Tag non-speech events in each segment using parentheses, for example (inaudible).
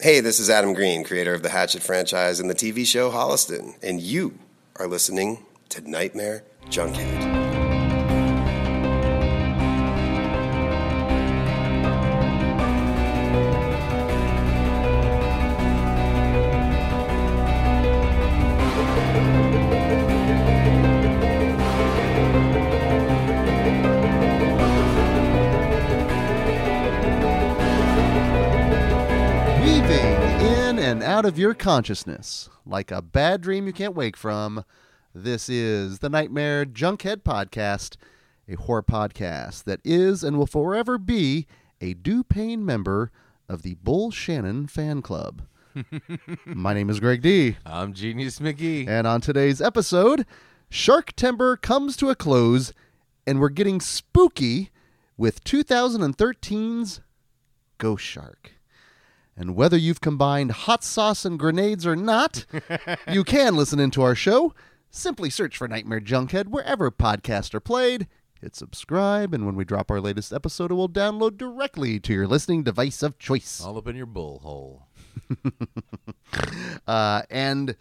Hey, this is Adam Green, creator of the Hatchet franchise and the TV show Holliston, and you are listening to Nightmare Junkhead. Of your consciousness like a bad dream you can't wake from. This is the Nightmare Junkhead Podcast, a horror podcast that is and will forever be a due paying member of the Bull Shannon fan club. (laughs) My name is Greg D. I'm Genius McGee. And on today's episode, Sharktember comes to a close, and we're getting spooky with 2013's Ghost Shark. And whether you've combined hot sauce and grenades or not, (laughs) you can listen into our show. Simply search for Nightmare Junkhead wherever podcasts are played. Hit subscribe, and when we drop our latest episode, it will download directly to your listening device of choice. All up in your bull hole. (laughs) Uh, and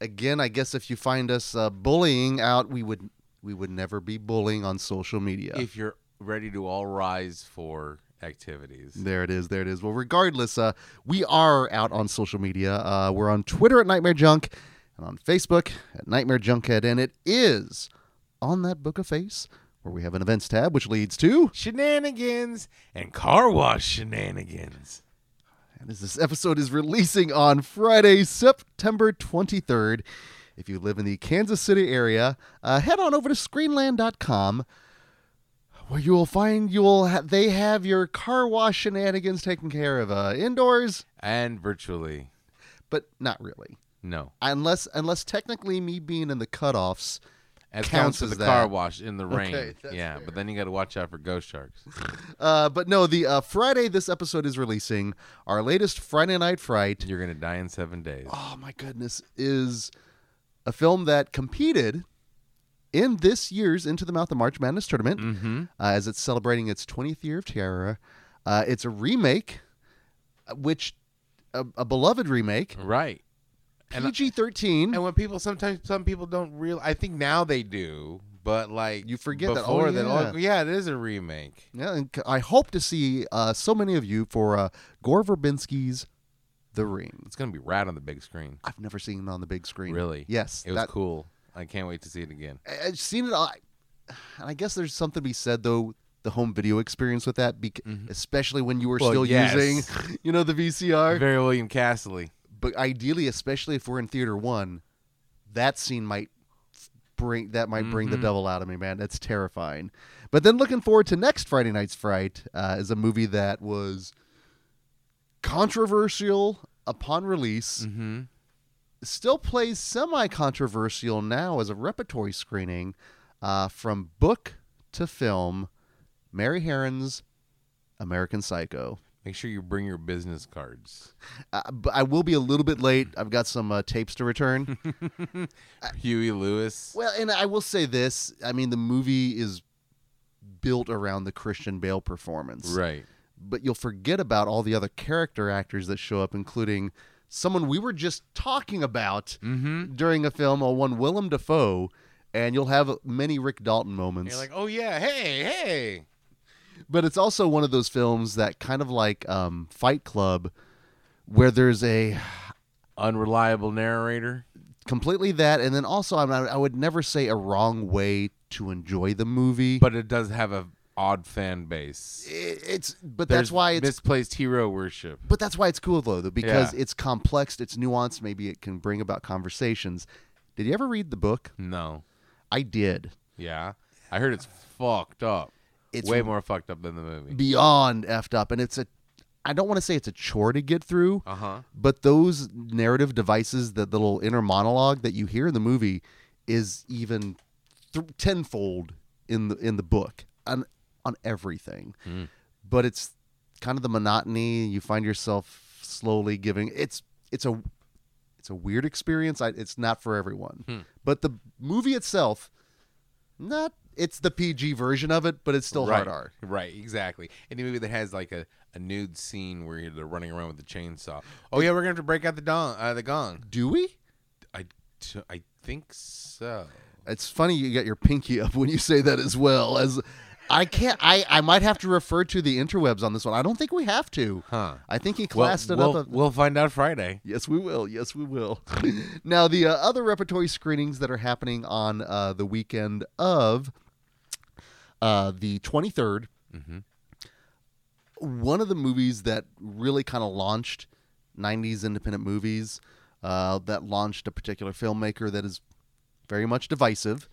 again, I guess if you find us uh, bullying out, we would we would never be bullying on social media. If you're ready to all rise for activities. there it is. There it is. Well, regardless, uh, we are out on social media. Uh, we're on Twitter at Nightmare Junk and on Facebook at Nightmare Junkhead, and it is on that book of face where we have an events tab, which leads to. Shenanigans and car wash shenanigans. And as this episode is releasing on Friday, September 23rd, if you live in the Kansas City area, uh, head on over to screenland.com where you will find you will ha- they have your car wash shenanigans taken care of uh, indoors, And virtually. but not really. No. Unless unless technically me being in the cutoffs As Counts counts as the car wash in the rain. Okay, yeah, fair. but then you got to watch out for ghost sharks. (laughs) uh, but no, the uh, Friday this episode is releasing, our latest Friday Night Fright You're going to die in seven days. oh my goodness, is a film that competed in this year's Into the Mouth of March Madness tournament Mm-hmm. uh, as it's celebrating its 20th year of Terror. Uh, it's a remake, uh, which a, a beloved remake, Right. PG 13. And when people sometimes some people don't real I think now they do, but like You forget that, oh, before that, yeah. oh, yeah, it is a remake. Yeah, and I hope to see uh, so many of you for uh, Gore Verbinski's The Ring. It's gonna be rad on the big screen. I've never seen it on the big screen. Really? Yes. It was that- cool. I can't wait to see it again. I- I've seen it. I, and I guess there's something to be said though. The home video experience with that, bec- especially when you were Mm-hmm. Well, still yes. using, (laughs) you know, the VCR. Very William Castley. but ideally, especially if we're in theater one, that scene might bring that might bring the Mhm. devil out of me, man. That's terrifying. But then looking forward to next Friday night's Fright uh, is a movie that was controversial upon release. Mm-hmm. Still plays semi-controversial now as a repertory screening uh, from book to film mary harron's american psycho Make sure you bring your business cards. (laughs) uh, but i will be a little bit late i've got some uh, tapes to return (laughs) Huey Lewis. well and i will say this i mean the movie is built around the christian bale performance Right. but you'll forget about all the other character actors that show up including someone we were just talking about Mm-hmm. during a film, a one Willem Dafoe, and you'll have many Rick Dalton moments. You're like, oh yeah, hey, hey. but it's also one of those films that kind of like um, Fight Club, where there's a Unreliable narrator. completely that, and then also I'm not, I would never say a wrong way to enjoy the movie. But it does have a odd fan base. it, it's but There's that's why it's misplaced hero worship. but that's why it's cool though, though because Yeah. it's complex, it's nuanced. Maybe it can bring about conversations. Did you ever read the book? No. I did. Yeah. I heard it's fucked up. It's Way more fucked up than the movie. beyond effed up, and it's a. I don't want to say it's a chore to get through, Uh huh. but those narrative devices, that the little inner monologue that you hear in the movie, is even th- tenfold in the in the book on on everything. Mm. But it's kind of the monotony. You find yourself slowly giving. It's it's a it's a weird experience. I, it's not for everyone. Hmm. But the movie itself, not it's the PG version of it, but it's still right. hard R. Right, exactly. Any movie that has like a, a nude scene where they're running around with the chainsaw. Oh yeah, we're gonna have to break out the dong, uh, the gong. Do we? I, I think so. It's funny you got your pinky up when you say that as well as I can't I, I might have to refer to the interwebs on this one. I don't think we have to. Huh. I think he Well, it we'll, up. A, we'll find out Friday. yes, we will. Yes, we will. (laughs) now the uh, other repertory screenings that are happening on uh, the weekend of uh, the 23rd. Mhm. One of the movies that really kind of launched 90s independent movies, uh, that launched a particular filmmaker that is very much divisive,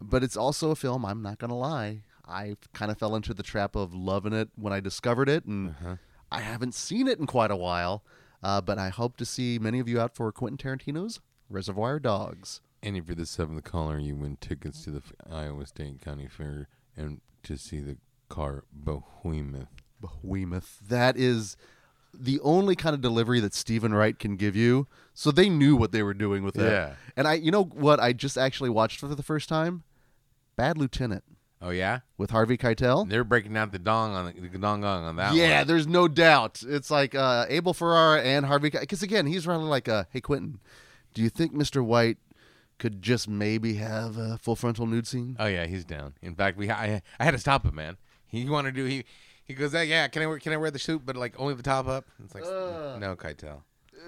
but it's also a film, I'm not going to lie. I kind of fell into the trap of loving it when I discovered it, and Uh-huh. I haven't seen it in quite a while. Uh, but I hope to see many of you out for Quentin Tarantino's Reservoir Dogs. And if you're the seventh caller, you win tickets to the Iowa State County Fair and to see the car Behemoth. Behemoth. That is the only kind of delivery that Steven Wright can give you. So they knew what they were doing with it. Yeah. And I, you know what? I just actually watched for the first time. Bad Lieutenant Oh yeah, with Harvey Keitel. they're breaking out the dong on the, the dong gong on that. yeah, one. there's no doubt. It's like uh, Abel Ferrara and Harvey. Because again, he's rather like, uh, "Hey Quentin, do you think Mr. White could just maybe have a full frontal nude scene?" Oh yeah, he's down. In fact, we I, I had to stop him, man. He wanted to do he he goes, hey, yeah, can I wear can I wear the suit, but like only the top up? It's like no, Keitel.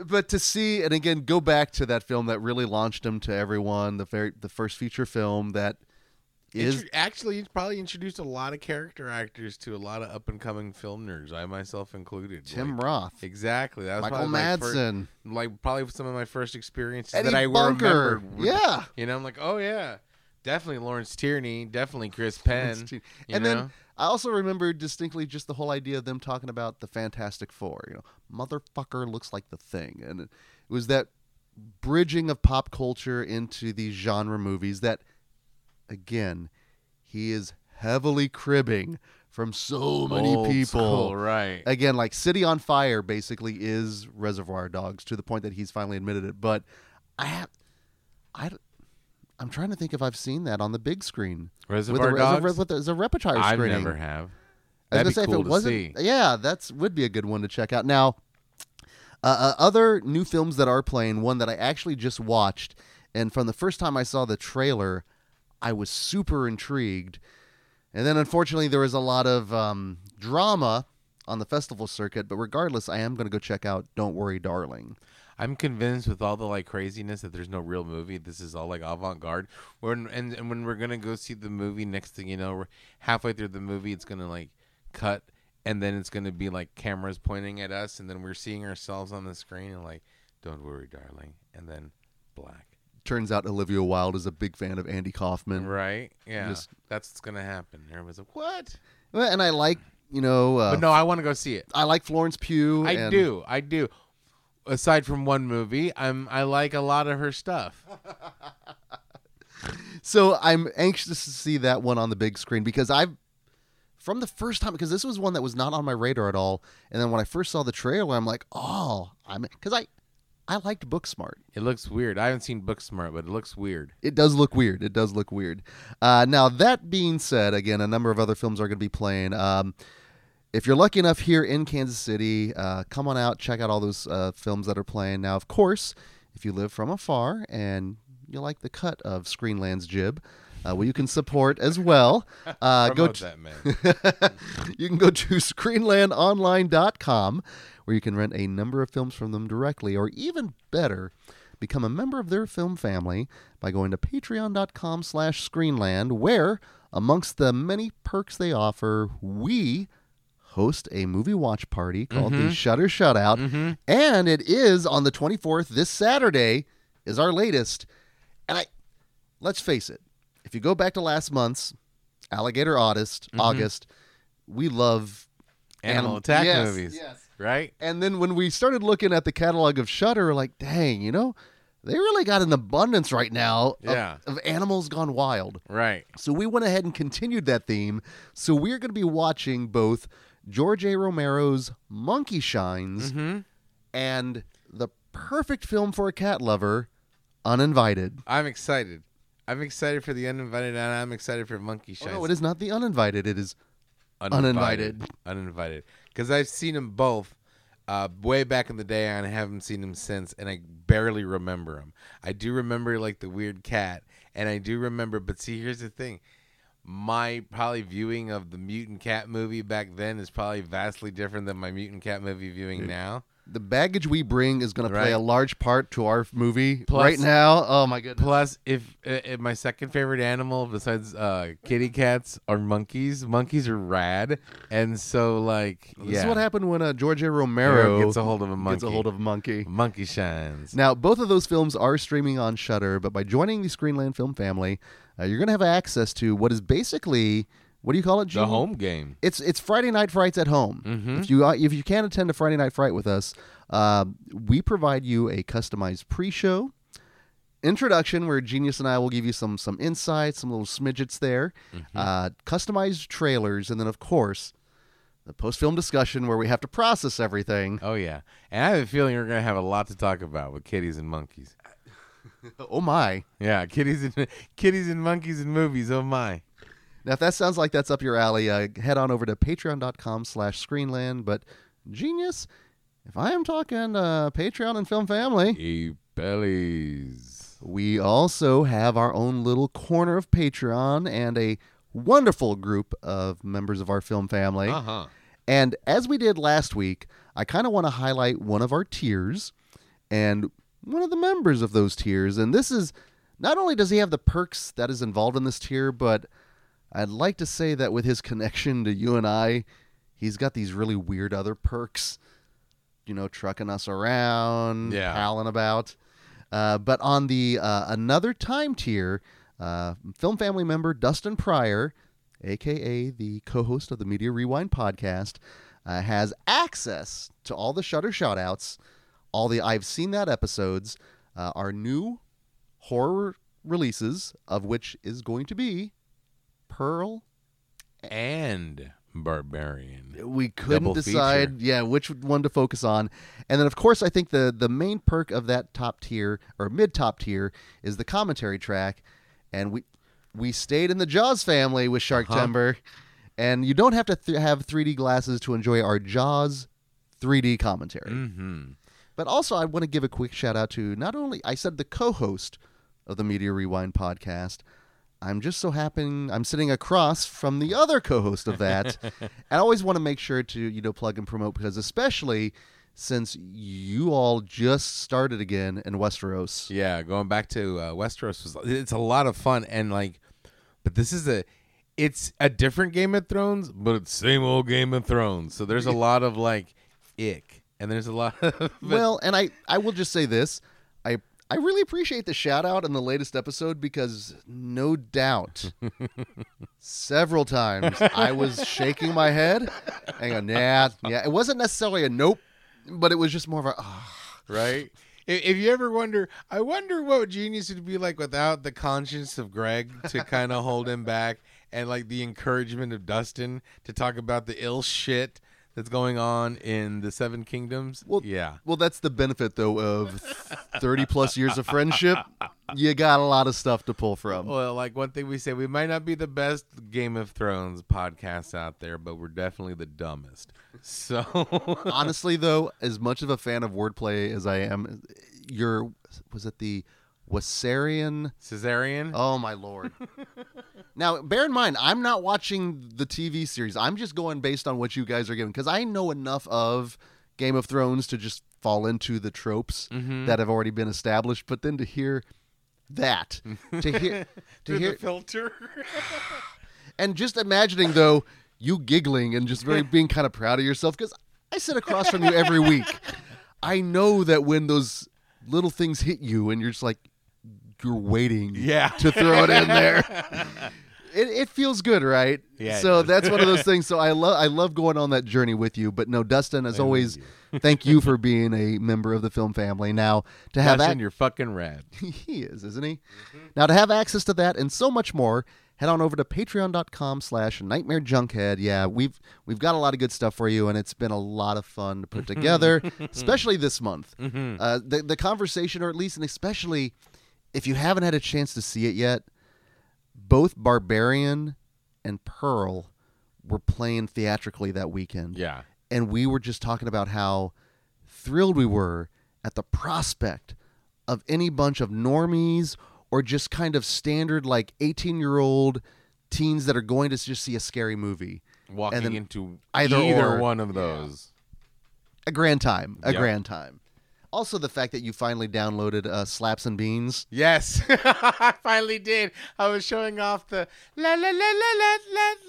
but to see and again go back to that film that really launched him to everyone, the very the first feature film that is Intro- actually probably introduced a lot of character actors to a lot of up and coming film nerds, I myself included. Tim Like, Roth, exactly. That was Michael probably my fir- Madsen, like probably some of my first experiences Eddie that I Bunker. remembered. Yeah. You know, I'm like, oh yeah, definitely Lawrence Tierney, definitely Chris Penn. and you then know? I also remember distinctly just the whole idea of them talking about the Fantastic Four. You know, motherfucker looks like the thing, and it was that bridging of pop culture into these genre movies that, again, he is heavily cribbing from so many Old people. school, right? Again, like City on Fire basically is Reservoir Dogs to the point that he's finally admitted it. But I have, I, I'm trying to think if I've seen that on the big screen. Reservoir with a, Dogs. As a, with a, repertoire I never have. I was That'd gonna be say cool if it to wasn't, see. yeah, that's would be a good one to check out. Now, uh, uh, other new films that are playing, one that I actually just watched, and from the first time I saw the trailer, I was super intrigued, and then unfortunately there was a lot of um, drama on the festival circuit. But regardless, I am going to go check out "Don't Worry, Darling." I'm convinced with all the like craziness that there's no real movie. This is all like avant garde. When and, and when we're gonna go see the movie, next thing you know, we're halfway through the movie, it's gonna like cut, and then it's gonna be like cameras pointing at us, and then we're seeing ourselves on the screen, and like, don't worry, darling, and then black. Turns out Olivia Wilde is a big fan of Andy Kaufman, Right? Yeah, Just- that's what's gonna happen. Everyone's like, what? Well, and I like you know, uh, but no, I want to go see it. I like Florence Pugh. I and- do. I do. Aside from one movie, I'm I like a lot of her stuff. (laughs) So I'm anxious to see that one on the big screen because I've from the first time because this was one that was not on my radar at all, and then when I first saw the trailer, I'm like, oh, I'm because I I liked Booksmart. It looks weird. I haven't seen Booksmart, but it looks weird. It does look weird. It does look weird. Uh, now that being said, again, a number of other films are going to be playing. Um, if you're lucky enough here in Kansas City, uh, come on out, check out all those uh, films that are playing. Now, of course, if you live from afar and you like the cut of Screenland's jib, uh, well, you can support as well. (laughs) Uh, go to, that man. (laughs) you can go to screenlandonline.com where you can rent a number of films from them directly, or even better, become a member of their film family by going to patreon.com slash screenland, where, amongst the many perks they offer, we host a movie watch party called the mm-hmm. Shudder Shutout. Mm-hmm. And it is on the 24th, this Saturday, is our latest. And I let's face it, if you go back to last month's Alligator August, mm-hmm. August, we love Animal anim- attack yes, movies. yes. Right? And then when we started looking at the catalog of Shudder, like, dang, you know, they really got an abundance right now of, Yeah. of animals gone wild. Right. So we went ahead and continued that theme. So we're going to be watching both George A. Romero's Monkey Shines Mm-hmm. and the perfect film for a cat lover, Uninvited. I'm excited. I'm excited for the uninvited, and I'm excited for Monkey Oh, Shines. no, it is not the uninvited. It is uninvited. Uninvited. because I've seen them both uh, way back in the day, and I haven't seen them since, and I barely remember them. I do remember like the weird cat, and I do remember. But see, here's the thing: my probably viewing of the mutant cat movie back then is probably vastly different than my mutant cat movie viewing now. The baggage we bring is going to play a large part to our movie Plus- right now. Oh my goodness! Plus, if, uh, if my second favorite animal besides uh, kitty cats are monkeys, monkeys are rad, and so like This is what happened when uh, George A. Romero gets a hold of a monkey. Gets a hold of a monkey. monkey shines. Now, both of those films are streaming on Shudder, but by joining the Screenland Film family, uh, you're going to have access to what is basically what do you call it? The home game. It's it's Friday night frights at home. Mhm. If you uh, if you can't attend a Friday night fright with us, uh, we provide you a customized pre-show introduction where Genius and I will give you some some insights, some little smidgets there, uh, customized trailers, and then of course the post-film discussion where we have to process everything. Oh yeah, and I have a feeling we're gonna have a lot to talk about with kitties and monkeys. (laughs) Oh my! Yeah, kitties and (laughs) kitties and monkeys and movies. Oh my. Now, if that sounds like that's up your alley, uh, head on over to patreon.com slash screenland. But, genius, if I am talking uh, Patreon and Film Family, E bellies. we also have our own little corner of Patreon and a wonderful group of members of our film family. Uh huh. And as we did last week, I kind of want to highlight one of our tiers and one of the members of those tiers. And this is not only does he have the perks that is involved in this tier, but I'd like to say that with his connection to you and I, he's got these really weird other perks. You know, trucking us around, Yeah. palling about. Uh, but on the uh, another time tier, uh, film family member Dustin Pryor, aka the co-host of the Media Rewind podcast, uh, has access to all the Shudder shoutouts, all the I've seen that episodes, uh, our new horror releases, of which is going to be Pearl. And barbarian. We couldn't Double decide, yeah, which one to focus on, and then of course I think the the main perk of that top tier or mid top tier is the commentary track, and we we stayed in the Jaws family with Shark Uh-huh. Timber, and you don't have to th- have 3D glasses to enjoy our Jaws 3D commentary. Mm-hmm. But also, I want to give a quick shout out to not only I said the co-host of the Media Rewind podcast. I'm just so happy I'm sitting across from the other co-host of that. (laughs) and I always want to make sure to you know plug and promote because especially since you all just started again in Westeros. Yeah, going back to uh, Westeros was it's a lot of fun and like, but this is a it's a different Game of Thrones, but it's same old Game of Thrones. So there's a lot of like ick, and there's a lot (laughs) of Well, and I I will just say this. I I really appreciate the shout out in the latest episode because no doubt several times I was shaking my head Hang on, yeah, yeah. It wasn't necessarily a nope, but it was just more of a ah. right. If, if you ever wonder, I wonder what Genius would be like without the conscience of Greg to kind of hold him back, and like the encouragement of Dustin to talk about the ill shit that's going on in the Seven Kingdoms. Well, yeah. Well, that's the benefit though of 30 plus years of friendship. You got a lot of stuff to pull from. Well, like one thing we say, we might not be the best Game of Thrones podcast out there, but we're definitely the dumbest. So, (laughs) Honestly though, as much of a fan of wordplay as I am, your was it the Wassarian Caesarian. Oh my lord! Now, bear in mind, I'm not watching the TV series. I'm just going based on what you guys are giving because I know enough of Game of Thrones to just fall into the tropes Mm-hmm. that have already been established. But then to hear that, to hear, (laughs) to hear, the filter. (laughs) and just imagining though you giggling and just very (laughs) being kind of proud of yourself because I sit across from you every week. I know that when those little things hit you and you're just like you're waiting Yeah. to throw it in there. It, it feels good, right? Yeah, So that's one of those (laughs) things. So I love I love going on that journey with you. But no, Dustin, as I always, you. (laughs) thank you for being a member of the film family. Now to have Dustin, ac- you're fucking rad. (laughs) he is, isn't he? Now to have access to that and so much more, head on over to patreon.com slash nightmare junkhead. Yeah, we've we've got a lot of good stuff for you, and it's been a lot of fun to put together, especially this month. Uh, the the conversation, or at least and especially if you haven't had a chance to see it yet, both Barbarian and Pearl were playing theatrically that weekend. Yeah. and we were just talking about how thrilled we were at the prospect of any bunch of normies or just kind of standard like 18 year old teens that are going to just see a scary movie. Walking into either either, or. one of those. A grand time. A Yep. grand time. Also, the fact that you finally downloaded uh, Slaps and Beans. Yes, (laughs) I finally did. I was showing off the la la la la la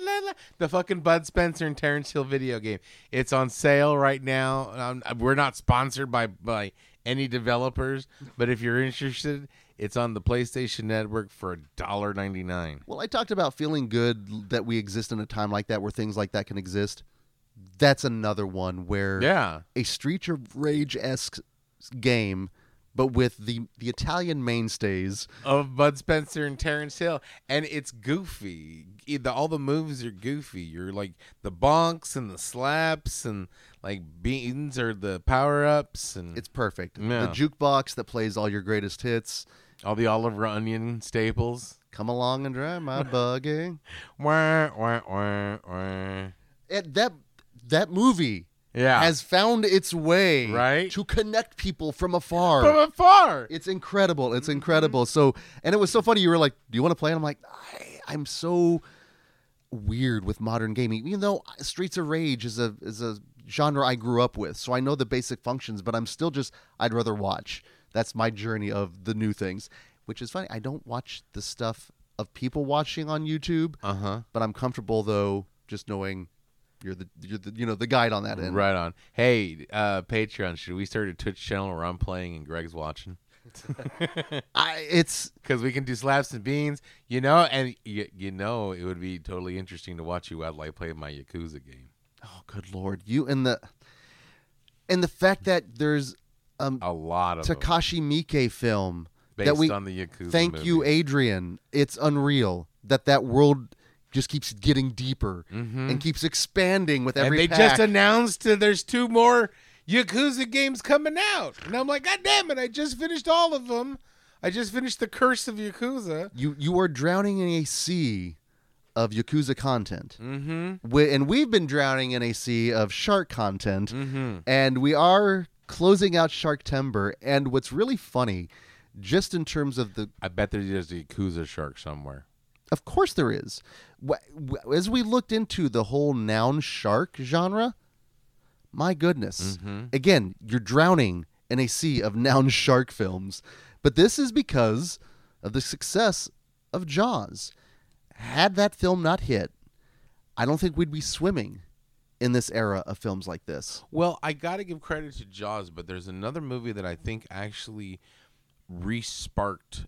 la la the fucking Bud Spencer and Terence Hill video game. It's on sale right now. Um, we're not sponsored by by any developers, but if you're interested, it's on the PlayStation Network for $1.99. Well, I talked about feeling good that we exist in a time like that where things like that can exist. That's another one where yeah. a Street of Rage esque game, but with the the Italian mainstays. of Bud Spencer and Terence Hill, and it's goofy. The, all the moves are goofy. You're like the bonks and the slaps and like beans are the power ups and It's perfect. Yeah. The jukebox that plays all your greatest hits. all the Oliver Onion staples. Come along and drive my (laughs) buggy. Wah, wah, wah, wah. It, that that movie Yeah, has found its way Right? to connect people from afar. from afar. It's incredible. It's incredible. So, and it was so funny. You were like, "Do you want to play?" And I'm like, I, "I'm so weird with modern gaming." Even though Streets of Rage is a is a genre I grew up with, so I know the basic functions. But I'm still just I'd rather watch. That's my journey of the new things, which is funny. I don't watch the stuff of people watching on YouTube, Uh huh. but I'm comfortable though just knowing you're the you're the you know the guide on that end. Right on. Hey, uh, Patreon, should we start a Twitch channel where I'm playing and Greg's watching? (laughs) I it's Because we can do slaps and beans, you know, and you, you know it would be totally interesting to watch you while I play my Yakuza game. oh good lord you and the and the fact that there's um A lot of Takashi Miike film based that we on the Yakuza. thank you. Adrian it's unreal that that world just keeps getting deeper and keeps expanding with Mm-hmm. and they pack. just announced uh, there's two more Yakuza games coming out, and I'm like, God damn it! I just finished all of them. I just finished the Curse of Yakuza. you you are drowning in a sea of Yakuza content. Mm-hmm. We, and we've been drowning in a sea of shark content Mm-hmm. and we are closing out Sharktember and what's really funny just in terms of the I bet there's a Yakuza shark somewhere. Of course there is. As we looked into the whole noun shark genre, my goodness. Mm-hmm. Again, you're drowning in a sea of noun shark films. But this is because of the success of Jaws. Had that film not hit, I don't think we'd be swimming in this era of films like this. Well, I got to give credit to Jaws, but there's another movie that I think actually re-sparked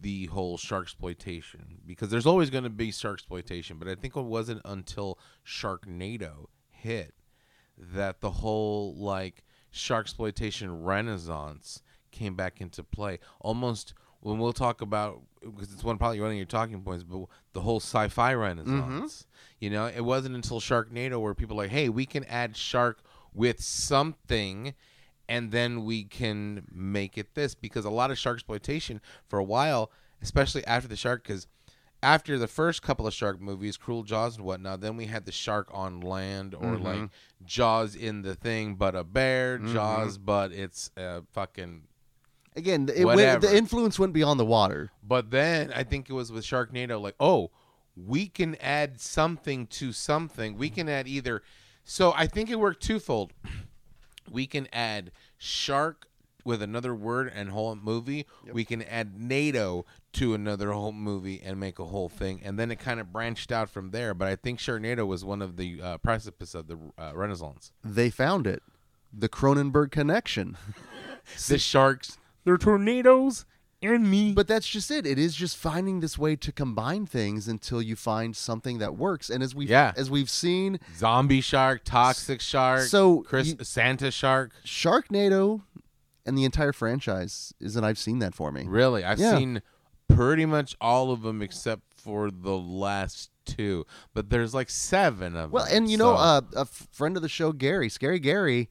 the whole shark exploitation because there's always going to be shark exploitation, but I think it wasn't until Sharknado hit that the whole like shark exploitation renaissance came back into play. Almost when we'll talk about because it's one probably one of your talking points, but the whole sci-fi renaissance. Mm-hmm. You know, it wasn't until Sharknado where people like, hey, we can add shark with something. And then we can make it this because a lot of shark exploitation for a while, especially after the shark, because after the first couple of shark movies, Cruel Jaws and whatnot, then we had the shark on land or mm-hmm. like Jaws in the thing, but a bear, mm-hmm. Jaws, but it's a fucking. Again, it went, the influence went beyond the water. But then I think it was with Sharknado, like, oh, we can add something to something. We can add either. So I think it worked twofold. (clears throat) We can add shark with another word and whole movie. We can add nado to another whole movie and make a whole thing, and then it kind of branched out from there. But I think Sharknado was one of the uh, precipice of the uh, Renaissance. They found it. The Cronenberg connection. (laughs) The sharks, they're tornadoes, and me. But that's just it. It is just finding this way to combine things until you find something that works. And as we Yeah. as we've seen, zombie shark, toxic shark, So, Chris you- Santa shark. Sharknado and the entire franchise isn't I've seen that for me. Really, I've Yeah. seen pretty much all of them except for the last two. But there's like seven of Well, them. Well, and you know, so- uh, a friend of the show, Gary, Scary Gary,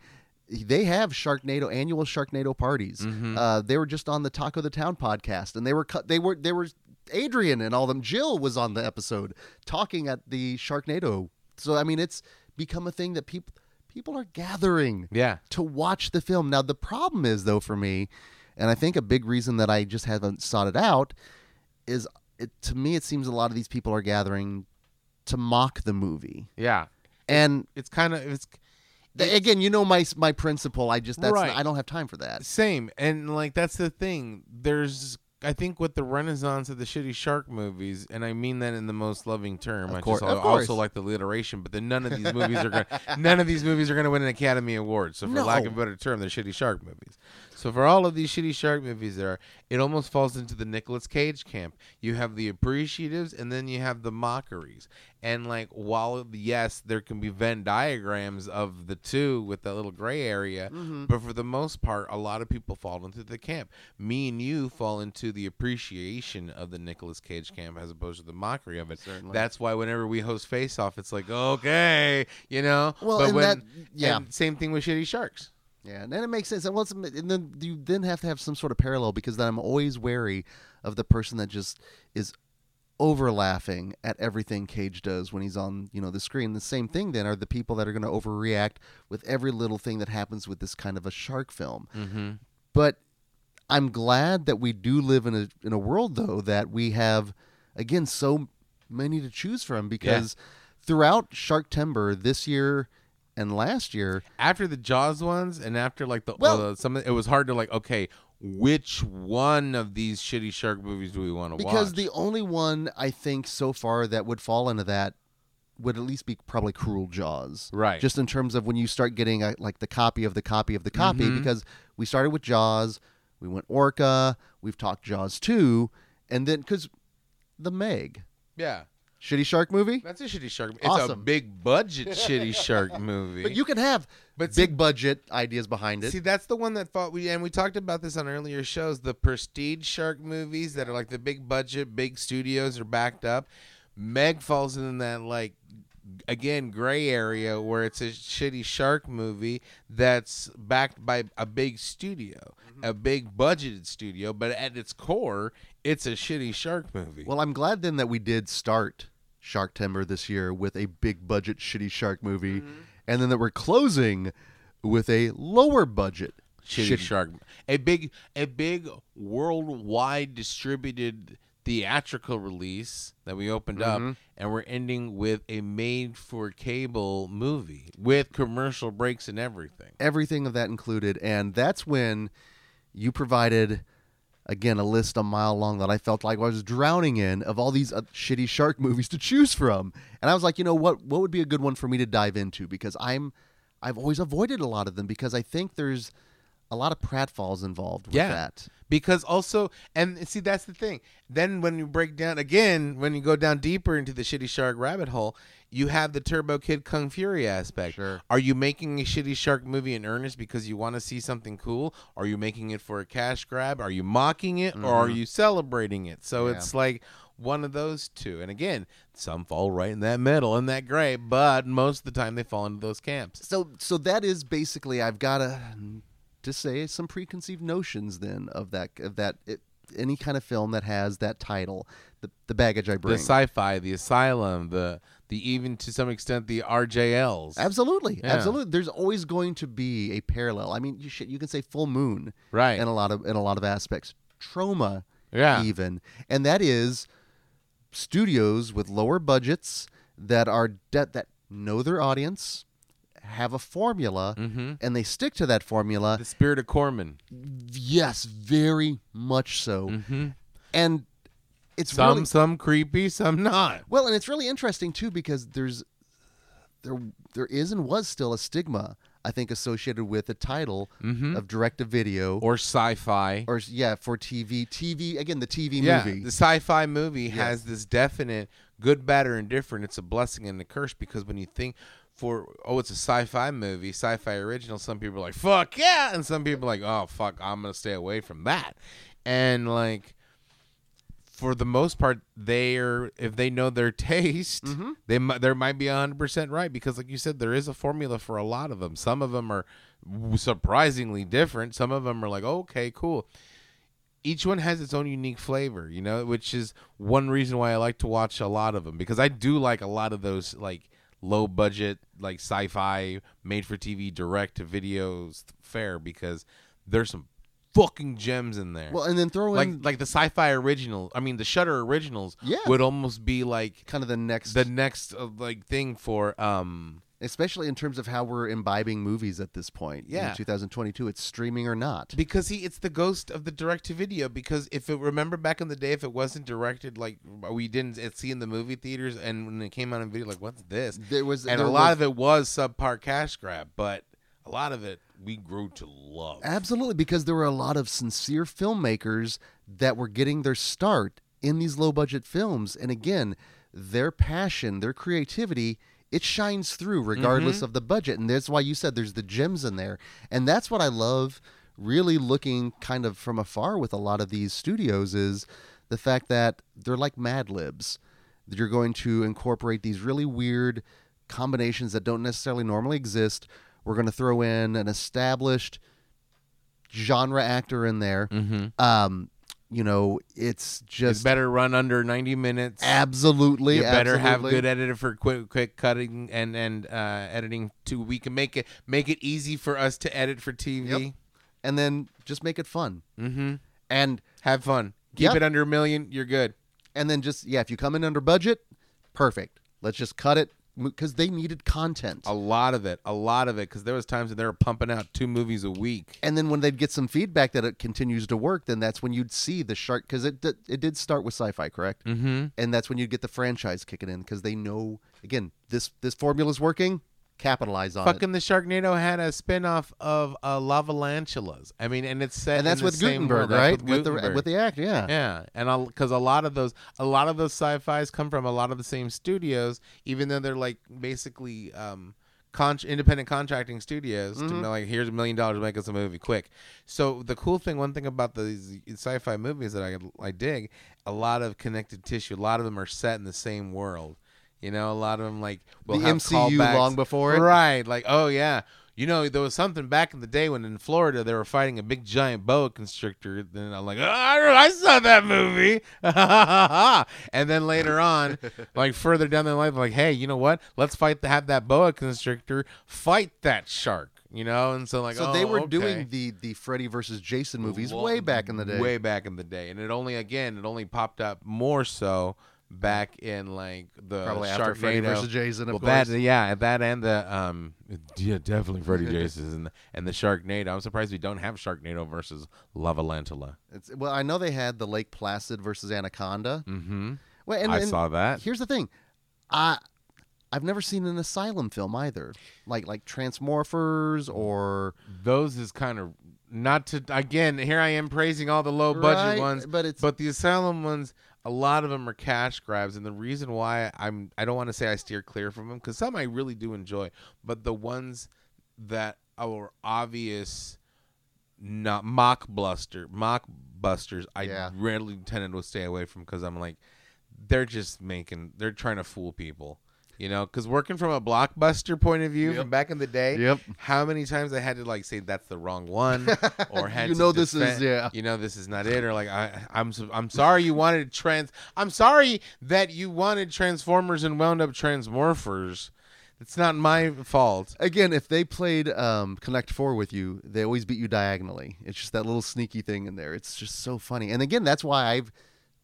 they have Sharknado annual Sharknado parties. Mm-hmm. Uh, they were just on the Taco the Town podcast, and they were cut. They were they were Adrian and all them. Jill was on the episode talking at the Sharknado. So I mean, it's become a thing that people people are gathering Yeah. to watch the film. Now the problem is though for me, and I think a big reason that I just haven't sought it out is it, to me it seems a lot of these people are gathering to mock the movie. Yeah. And It's kind of it's again, you know my my principle. I just that's Right. I don't have time for that. Same, and like that's the thing. There's, I think, with the renaissance of the shitty shark movies, and I mean that in the most loving term. Of I course- just of course. also like the alliteration, but then none of these movies are going. None of these movies are going to win an Academy Award. So, for lack of a better term, they're shitty shark movies. So, for all of these shitty shark movies, there, are, it almost falls into the Nicolas Cage camp. You have the appreciatives, and then you have the mockeries. And like, while yes, there can be Venn diagrams of the two with that little gray area, Mm-hmm. but for the most part, a lot of people fall into the camp. Me and you fall into the appreciation of the Nicolas Cage camp as opposed to the mockery of it. Certainly. That's why whenever we host Face Off, it's like okay, you know. Well, but and when, that- yeah. same thing with Shitty Sharks. Yeah, and then it makes sense. And, well, it's, and then you then have to have some sort of parallel because then I'm always wary of the person that just is over laughing at everything Cage does when he's on you know the screen. The same thing then are the people that are going to overreact with every little thing that happens with this kind of a shark film. Mm-hmm. But I'm glad that we do live in a in a world though that we have again so many to choose from because throughout Sharktember this year and last year After the Jaws ones, and after like the Well- uh, some, it was hard to like okay, which one of these shitty shark movies do we want to watch? because the only one I think so far that would fall into that would at least be probably Cruel Jaws. Right. Just in terms of when you start getting a, like the copy of the copy of the copy Mhm. because we started with Jaws, we went Orca, we've talked Jaws 2 and then cuz the Meg yeah, shitty shark movie that's a shitty shark. It's a big budget shitty shark (laughs) movie. But you can have But see- big budget ideas behind it. See, that's the one that fought. We and we talked about this on earlier shows. The prestige shark movies that are like the big budget, big studios are backed up. Meg falls in that like again gray area where it's a shitty shark movie that's backed by a big studio, mm-hmm. a big budgeted studio, but at its core, it's a shitty shark movie. well, I'm glad then that we did start Sharktember this year with a big budget shitty shark movie Mm-hmm. and then that we're closing with a lower budget shitty, shark a big a big worldwide distributed theatrical release that we opened Mm-hmm. up and we're ending with a made for cable movie with commercial breaks and everything everything of that included and that's when you provided again a list a mile long that I felt like I was drowning in of all these uh, shitty shark movies to choose from. And I was like you know what? What would be a good one for me to dive into? Because I'm I've always avoided a lot of them because I think there's a lot of pratfalls involved with Yeah. that. Because also and see that's the thing. Then when you break down again when you go down deeper into the shitty shark rabbit hole you have the turbo kid kung fury aspect Sure. are you making a shitty shark movie in earnest because you want to see something cool are you making it for a cash grab are you mocking it or are you celebrating it so Mm-hmm. Yeah. it's like one of those two and again some fall right in that middle in that gray but most of the time they fall into those camps so so that is basically I've got to to say some preconceived notions then of that of that it, any kind of film that has that title the the baggage I bring. the sci-fi the asylum the the even to some extent the rjls Absolutely, Yeah. absolutely. There's always going to be a parallel. I mean, you shit, you can say full moon, Right. In a lot of in a lot of aspects, Troma, Yeah. even, and that is studios with lower budgets that are that that know their audience, have a formula, Mm-hmm. and they stick to that formula. The spirit of Corman. Yes, very much so, Mm-hmm. and it's Some really some creepy, some not. Well, and it's really interesting too because there's there there is and was still a stigma I think associated with the title Mhm. of direct to video Or sci-fi. or yeah for TV TV again the TV yeah, movie. the sci-fi movie has this definite good, bad, or indifferent. It's a blessing and a curse because when you think for oh, it's a sci-fi movie, sci-fi original. Some people are like fuck yeah, and some people are like oh fuck, I'm gonna stay away from that. And like for the most part, they're if they know their (laughs) taste, Mm-hmm. they there might be hundred percent right because, like you said, there is a formula for a lot of them. Some of them are surprisingly different. Some of them are like okay, cool. Each one has its own unique flavor, you know, which is one reason why I like to watch a lot of them because I do like a lot of those like low budget like sci-fi made for TV direct to videos fare because there's some fucking gems in there. Well, and then throw like in like the sci-fi original. I mean, the Shudder originals Yeah. would almost be like kind of the next, the next uh, like thing for um especially in terms of how we're imbibing movies at this point. in Yeah. 2022, it's streaming or not. because he it's the ghost of the direct to video because if it remember back in the day if it wasn't directed like we didn't see in the movie theaters and when it came out in video like what's this There was and a lot of it was subpar cash grab but a lot of it we grew to love Absolutely, because there were a lot of sincere filmmakers that were getting their start in these low budget films. And again, their passion, their creativity, it shines through regardless Mm-hmm. of the budget. And that's why you said there's the gems in there. And that's what I love really looking kind of from afar with a lot of these studios is the fact that they're like Mad Libs. That you're going to incorporate these really weird combinations that don't necessarily normally exist. We're going to throw in an established genre actor in there. mm-hmm. Um, you know, it's just better run under 90 minutes absolutely. you better have good editor for quick quick cutting and and uh, editing too we can make it make it easy for us to edit for TV Yep. and then just make it fun. mm-hmm. And have fun keep Yep. it under a million you're good and then just yeah, if you come in under budget, perfect. Let's just cut it because they needed content. A lot of it, a lot of it, because there was times that they were pumping out two movies a week. and then when they'd get some feedback that it continues to work, then that's when you'd see the shark because it did- it did start with sci-fi, correct? Mm-hmm. And that's when you'd get the franchise kicking in because they know again this this formula is working. Capitalize on it. Fucking the Sharknado had a spin-off of uh, Lavalantulas. I mean, and it's set And that's with same Guttenberg. That's right? With, With, the Guttenberg. with the actor, yeah. yeah, and because a lot of those, a lot of those sci-fi's come from a lot of the same studios, even though they're like basically um, con- independent contracting studios. To Mhm. be like, here's a million dollars, make us a movie quick. So the cool thing, one thing about these sci-fi movies that I I dig, a lot of connected tissue. A lot of them are set in the same world. You know, a lot of them like will The have MCU callbacks. long before it? right? Like, oh yeah. You know, there was something back in the day when in Florida they were fighting a big giant boa constrictor. Then I'm like, oh, I I saw that movie. (laughs) and then later on, (laughs) like further down the line, like, hey, you know what? Let's fight. to Have that boa constrictor fight that shark. You know, and so like, so oh, they were okay. doing the the Freddy versus Jason movies Lo- way back in the day. Way back in the day, and it only again it only popped up more so back in like the Probably after Freddy versus Jason, of well, that course. yeah, that and the um, yeah, definitely Freddy (laughs) Jason and the, and the Sharknado. I'm surprised we don't have Sharknado versus Lavalantula. It's, well, I know they had the Lake Placid versus Anaconda. Mm-hmm. Well, and, I and saw that. Here's the thing, I I've never seen an asylum film either, like like Transmorphers or Those is kind of not to again. Here I am praising all the low budget Right, ones, but it's But the asylum ones, a lot of them are cash grabs, and the reason why I'm I don't want to say I steer clear from them because some I really do enjoy, but the ones that are obvious, not mock bluster, mock busters, I Yeah. rarely tend to stay away from because I'm like, they're just making, they're trying to fool people. You know, because working from a blockbuster point of view Yep. from back in the day, Yep. how many times I had to like say that's the wrong one, (laughs) or had You to know this is- yeah. you know this is not it, or like I I'm I'm sorry you wanted trans I'm sorry that you wanted Transformers and wound up Transmorphers. It's not my fault. Again, if they played um, Connect Four with you, they always beat you diagonally. It's just that little sneaky thing in there. It's just so funny. And again, that's why I've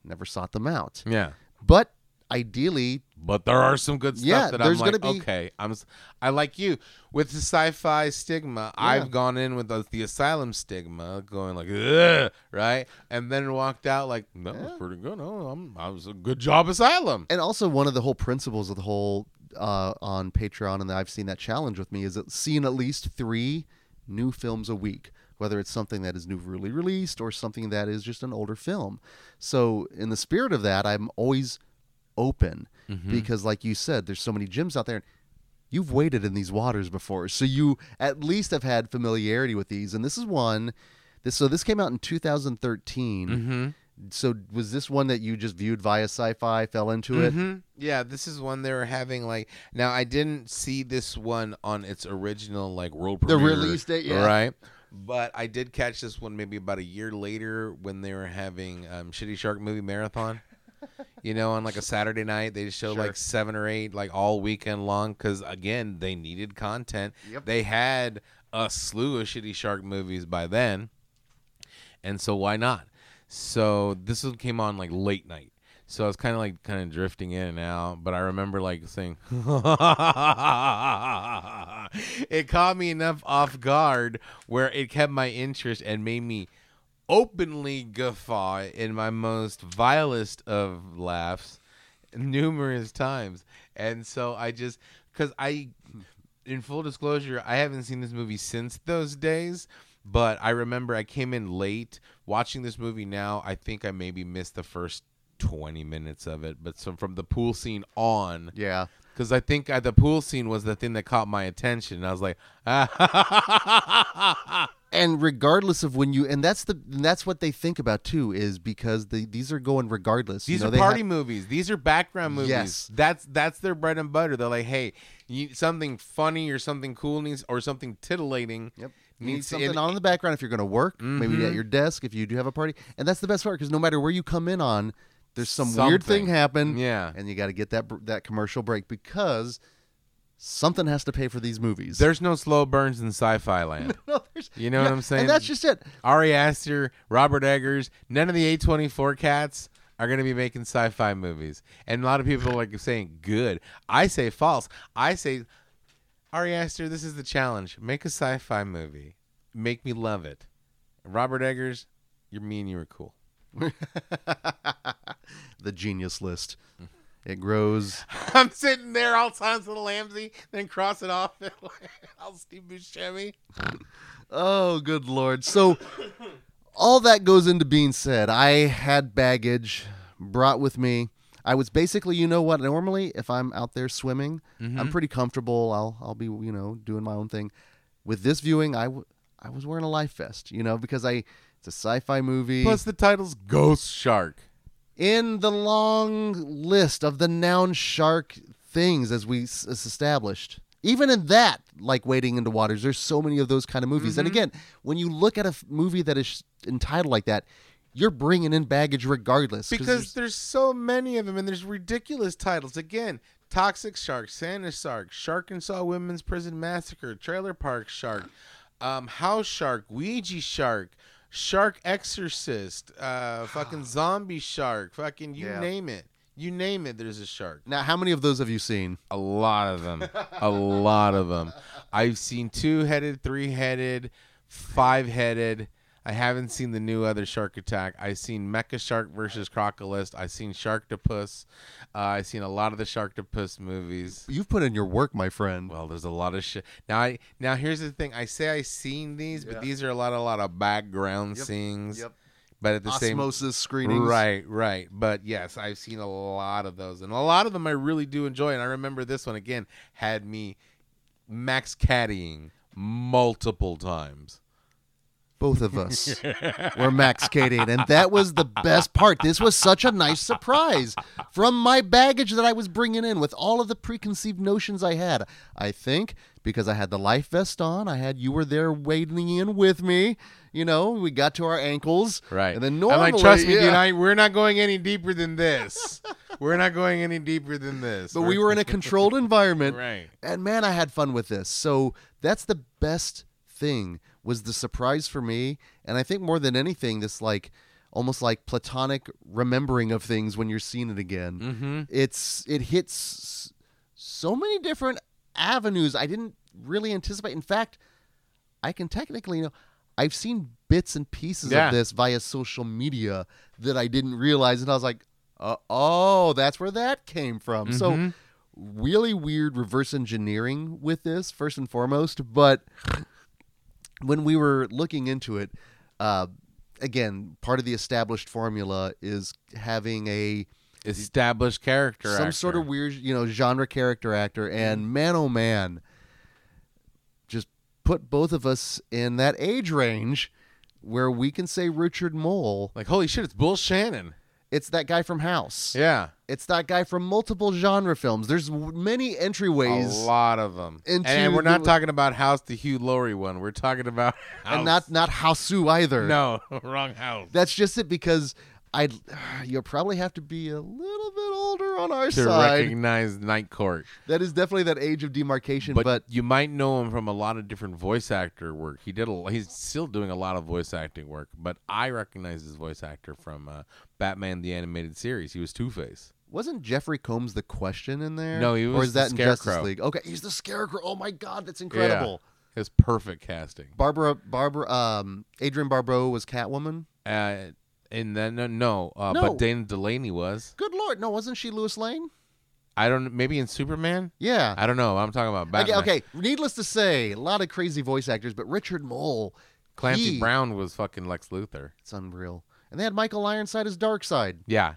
never sought them out. Yeah. But ideally, But there are some good stuff Yeah, that I'm like, be- okay, I'm I like you with the sci-fi stigma. I've gone in with the, the asylum stigma, going like, Ugh, right, and then walked out like, that was pretty good. Oh, I'm, I was a good job, asylum. and also one of the whole principles of the whole uh, on Patreon, and I've seen that challenge with me is that seeing at least three new films a week, whether it's something that is newly released or something that is just an older film. So, in the spirit of that, I'm always open because, like you said, there's so many gyms out there. You've waded in these waters before, so you at least have had familiarity with these. And this is one. This so this came out in 2013. Mm-hmm. So was this one that you just viewed via sci-fi, fell into it? Mhm. Yeah, this is one they were having like. Now I didn't see this one on its original like world The premiere, release date, yeah. right? But I did catch this one maybe about a year later when they were having um, Shitty Shark Movie Marathon. You know, on like a Saturday night, they show Sure. like seven or eight, like all weekend long, because again, they needed content. Yep. They had a slew of shitty shark movies by then, and so why not? So this one came on like late night. So I was kind of like kind of drifting in and out, but I remember like saying, (laughs) it caught me enough off guard where it kept my interest and made me openly guffaw in my most vilest of laughs numerous times. And so I just, because I, in full disclosure, I haven't seen this movie since those days. But I remember I came in late watching this movie now. I think I maybe missed the first 20 minutes of it. But so from the pool scene on, Yeah. Because I think uh, the pool scene was the thing that caught my attention. I was like, ah, (laughs) And regardless of when you and that's the and that's what they think about too is because the these are going regardless. These you know, are party have- movies. These are background movies. Yes. That's that's their bread and butter. They're like, hey, you, something funny or something cool needs or something titillating. Yep. You need Needs something and- on in the background if you're going to work, maybe Mhm. at your desk if you do have a party. And that's the best part because no matter where you come in on, there's some weird thing Something. happen. Yeah. And you got to get that that commercial break because something has to pay for these movies. There's no slow burns in sci-fi (laughs) land. no, there's, You know what I'm saying? And that's just it. Ari Aster, Robert Eggers, none of the A24 cats are going to be making sci-fi movies. And a lot of people are like saying good. I say false. I say Ari Aster, this is the challenge. Make a sci-fi movie. Make me love it. Robert Eggers, you're mean you were cool. (laughs) the genius list. It grows. (laughs) I'm sitting there all times with Lamsey, then cross it off. (laughs) I'll Steve Buscemi. Oh, good lord. So all that goes into being said. I had baggage brought with me. I was basically, you know what, normally if I'm out there swimming, I'm mm-hmm. pretty comfortable. I'll I'll be, you know, doing my own thing. With this viewing, I, w- I was wearing a life vest, you know, because I it's a sci-fi movie. Plus the title's Ghost Shark. in the long list of the noun shark things as we s- established even in that like wading into waters there's so many of those kind of movies Mm-hmm. and again when you look at a f- movie that is entitled like that you're bringing in baggage regardless. Because there's- there's so many of them, and there's ridiculous titles. Again, Toxic Shark, Santa Shark, Shark and Saw Women's Prison Massacre, Trailer Park Shark, um, House Shark, Ouija Shark, Shark Exorcist, uh, fucking (sighs) Zombie Shark, fucking you Yeah. name it. You name it, there's a shark. now how many of those have you seen A lot of them. a lot of them. (laughs) I've seen two headed, three headed, five headed. I haven't seen the new other Shark Attack. I've seen Mecha Shark versus Crocodilist. I've seen Sharktopus. Uh, I've seen a lot of the Sharktopus movies. you've put in your work my friend Well, there's a lot of shit. Now, I now here's the thing. I say I've seen these, Yeah. but these are a lot, a lot of background Yep, scenes. yep. But at the same osmosis screenings Right, right. But yes, I've seen a lot of those, and a lot of them I really do enjoy. And I remember this one again had me max caddying multiple times. Both of us (laughs) were max skating and that was the best part this was such a nice surprise from my baggage that i was bringing in with all of the preconceived notions i had i think because i had the life vest on i had you were there wading in with me you know we got to our ankles Right. and then I'm normally like, trust me, yeah. dude. I, we're not going any deeper than this. we're not going any deeper than this. but we were in a controlled (laughs) environment right. and man i had fun with this so that's the best thing was the surprise for me and i think more than anything this like almost like platonic remembering of things when you're seeing it again Mm-hmm. it's it hits so many different avenues i didn't really anticipate in fact i can technically you know i've seen bits and pieces Yeah. of this via social media that i didn't realize and i was like uh, oh that's where that came from so Mhm. really weird reverse engineering with this first and foremost but when we were looking into it uh, again part of the established formula is having a Established character. some sort of weird you know genre character actor Mm-hmm. and man oh man just put both of us in that age range where we can say richard moll like holy shit, it's Bull Shannon. It's that guy from house Yeah. it's that guy from multiple genre films there's many entryways A lot of them. into and we're not the- talking about House, the Hugh Laurie one. We're talking about House. and not not Hausu either. No, (laughs) wrong house. That's just it because I'd (sighs) you'll probably have to be a little bit older on our to side. recognize Night Court. That is definitely that age of demarcation. But, But, you might know him from a lot of different voice actor work. He did a he's still doing a lot of voice acting work, but I recognize his voice actor from uh, Batman the animated series. He was Two Face. wasn't Jeffrey Combs the question in there? No, he was. or is that the in Justice League? Okay, he's the Scarecrow. Oh my God, that's incredible. Yeah. It's perfect casting. Barbara, Barbara, um, Adrienne Barbeau was Catwoman. Uh, and then no, no, uh, No. but Dana Delany was. Good lord, no, wasn't she Lois Lane? I don't. Maybe in Superman. Yeah. I don't know. I'm talking about Okay, Batman. okay, needless to say, a lot of crazy voice actors, but Richard Moll, Clancy he- Brown was fucking Lex Luthor. it's unreal. And they had Michael Ironside as Darkseid. Yeah.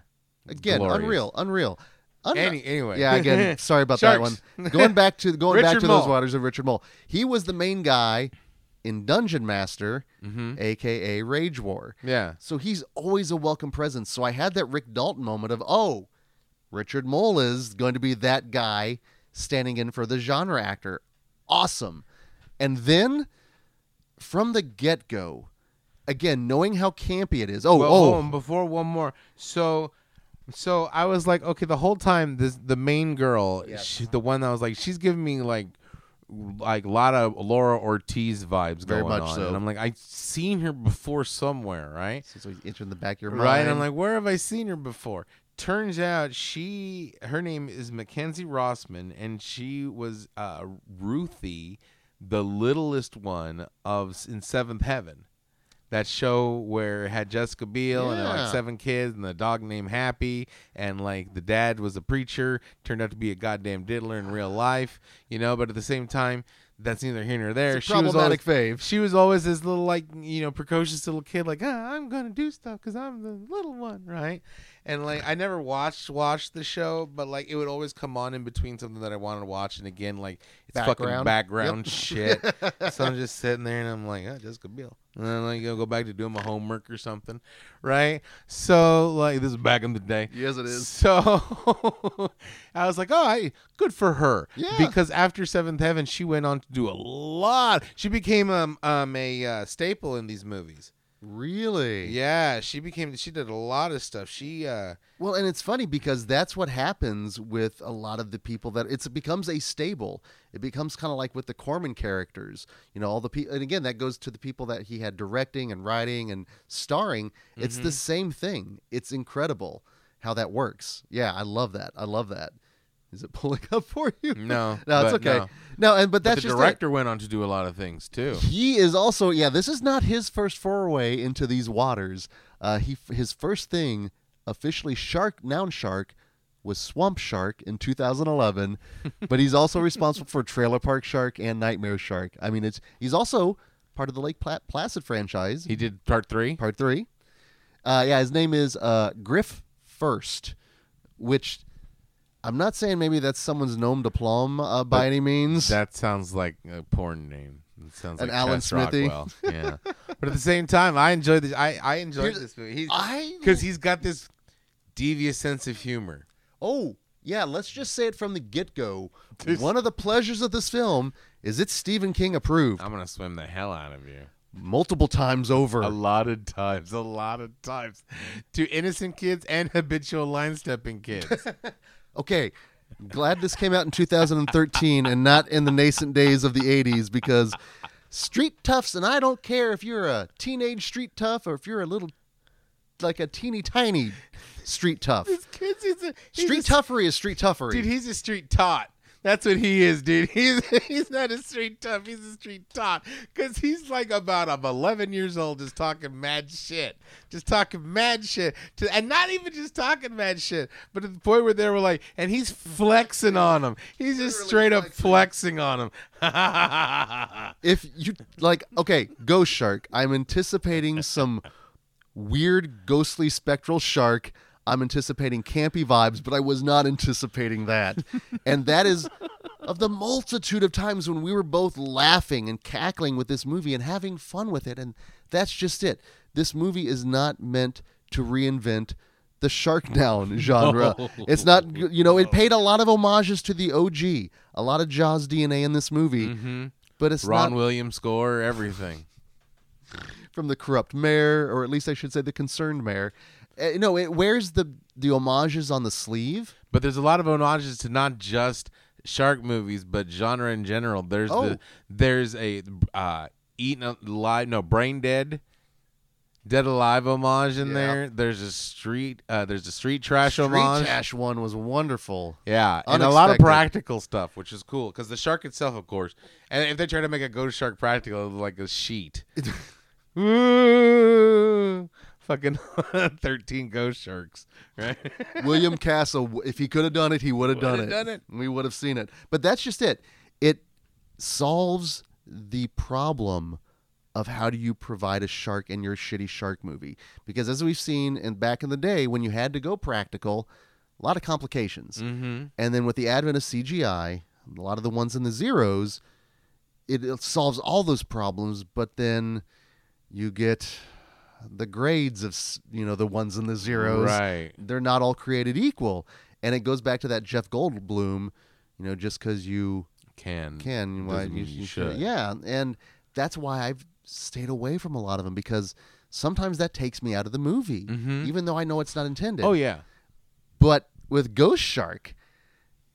Again, Glorious. unreal, unreal. Un- Any, anyway. Yeah, again, sorry about that (laughs) one. Going back to going back Richard to those Moll. waters of Richard Moll. He was the main guy in Dungeon Master, hmm aka Rage War. Yeah. So he's always a welcome presence. So I had that Rick Dalton moment of, oh, Richard Moll is going to be that guy standing in for the genre actor. Awesome. And then from the get go, again, knowing how campy it is. Oh, well, oh, on, before one more. So, so I was like, okay, the whole time this the main girl, she, the one that was like, she's giving me like, like a lot of Laura Ortiz vibes Very going much on, so. and I'm like, I've seen her before somewhere, right? so enter in the back of your Right, mind. and I'm like, where have I seen her before? Turns out she, her name is Mackenzie Rossman, and she was uh, Ruthie, the littlest one of in Seventh Heaven. That show where it had Jessica Biel and like seven kids and the dog named Happy and like the dad was a preacher, turned out to be a goddamn diddler in real life, you know. But at the same time, that's neither here nor there. She was always, problematic fave. she was always this little like you know precocious little kid like ah, i'm gonna do stuff because i'm the little one right and like i never watched watched the show but like it would always come on in between something that i wanted to watch and again like it's fucking Background. background Yep. shit (laughs) so i'm just sitting there and i'm like oh jessica biel and then like i'll go back to doing my homework or something right so like this is back in the day Yes, it is. so (laughs) I was like, oh, I, good for her. Yeah. Because after Seventh Heaven, she went on to do a lot. She became um, um a uh, staple in these movies. Really? Yeah, she became. She did a lot of stuff. She uh, Well, and it's funny because that's what happens with a lot of the people that it's, it becomes a stable. It becomes kind of like with the Corman characters, you know, all the people. And again, that goes to the people that he had directing and writing and starring. It's Mm-hmm. the same thing. It's incredible how that works. Yeah, I love that. I love that. Is it pulling up for you? no, (laughs) no, it's okay. no. No, and but But that's the just it. director went on to do a lot of things too. He is also yeah. This is not his first foray into these waters. Uh, he his first thing officially shark noun shark was Swamp Shark in 2011, (laughs) but he's also responsible for Trailer Park Shark and Nightmare Shark. I mean, it's he's also part of the Lake Pla- Placid franchise, He did part three. part three. Uh, yeah, his name is uh, Griff Furst, which I'm not saying maybe that's someone's nom de plume uh, by But any means. That sounds like a porn name. It sounds An like Alan Chess Smithee. Rockwell. Yeah, but at the same time, I enjoy this. I I enjoyed Here's- this movie. He's I because he's got this devious sense of humor. Oh, yeah, let's just say it from the get go. One of the pleasures of this film is it's Stephen King approved I'm gonna swim the hell out of you. multiple times over. A lot of times, a lot of times, to innocent kids and habitual line stepping kids. (laughs) Okay, glad this came out in 2013 and not in the nascent days of the 80s because street toughs, and I don't care if you're a teenage street tough or if you're a little, like a teeny tiny street tough. This kid's he's a, he's Street a, toughery is street toughery. dude. He's a street tot. That's what he is, dude. (laughs) He's he's not a street tough. He's a street tot because he's like about I'm 11 years old, just talking mad shit, just talking mad shit, to, and not even just talking mad shit, but at the point where they were like, and he's flexing on him. He's just Literally straight up flexing. flexing on him. (laughs) if you like okay ghost shark i'm anticipating some weird ghostly spectral shark i'm anticipating campy vibes but i was not anticipating that (laughs) and that is of the multitude of times when we were both laughing and cackling with this movie and having fun with it and that's just it this movie is not meant to reinvent the shark down (laughs) genre. It's not, you know, it paid a lot of homages to the OG, a lot of Jaws DNA in this movie, mm-hmm. but it's Ron not Williams score, everything. (laughs) from the corrupt mayor, or at least I should say the concerned mayor. Uh, no, it wears the the homages on the sleeve. But there's a lot of homages to not just shark movies, but genre in general. There's Oh. the there's a uh, eaten alive, no brain dead, dead alive homage in Yeah. there. There's a street uh, there's a street trash Street homage. Trash one was wonderful. Yeah, and a lot of practical stuff, which is cool because the shark itself, of course. And if they try to make a ghost shark practical, like a sheet. (laughs) (laughs) Fucking (laughs) thirteen ghost sharks, right? (laughs) William Castle, if he could have done it, he would have done it. done it. We would have seen it. But that's just it. It solves the problem of how do you provide a shark in your shitty shark movie? Because as we've seen in back in the day when you had to go practical, a lot of complications. mm-hmm. And then with the advent of CGI, a lot of the ones in the zeros, it, it solves all those problems, but then you get the grades of you know the ones and the zeros Right. they're not all created equal and it goes back to that jeff goldblum you know just because you Can can why you, you should. yeah and that's why i've stayed away from a lot of them because sometimes that takes me out of the movie Mhm. even though i know it's not intended Oh yeah, but with ghost shark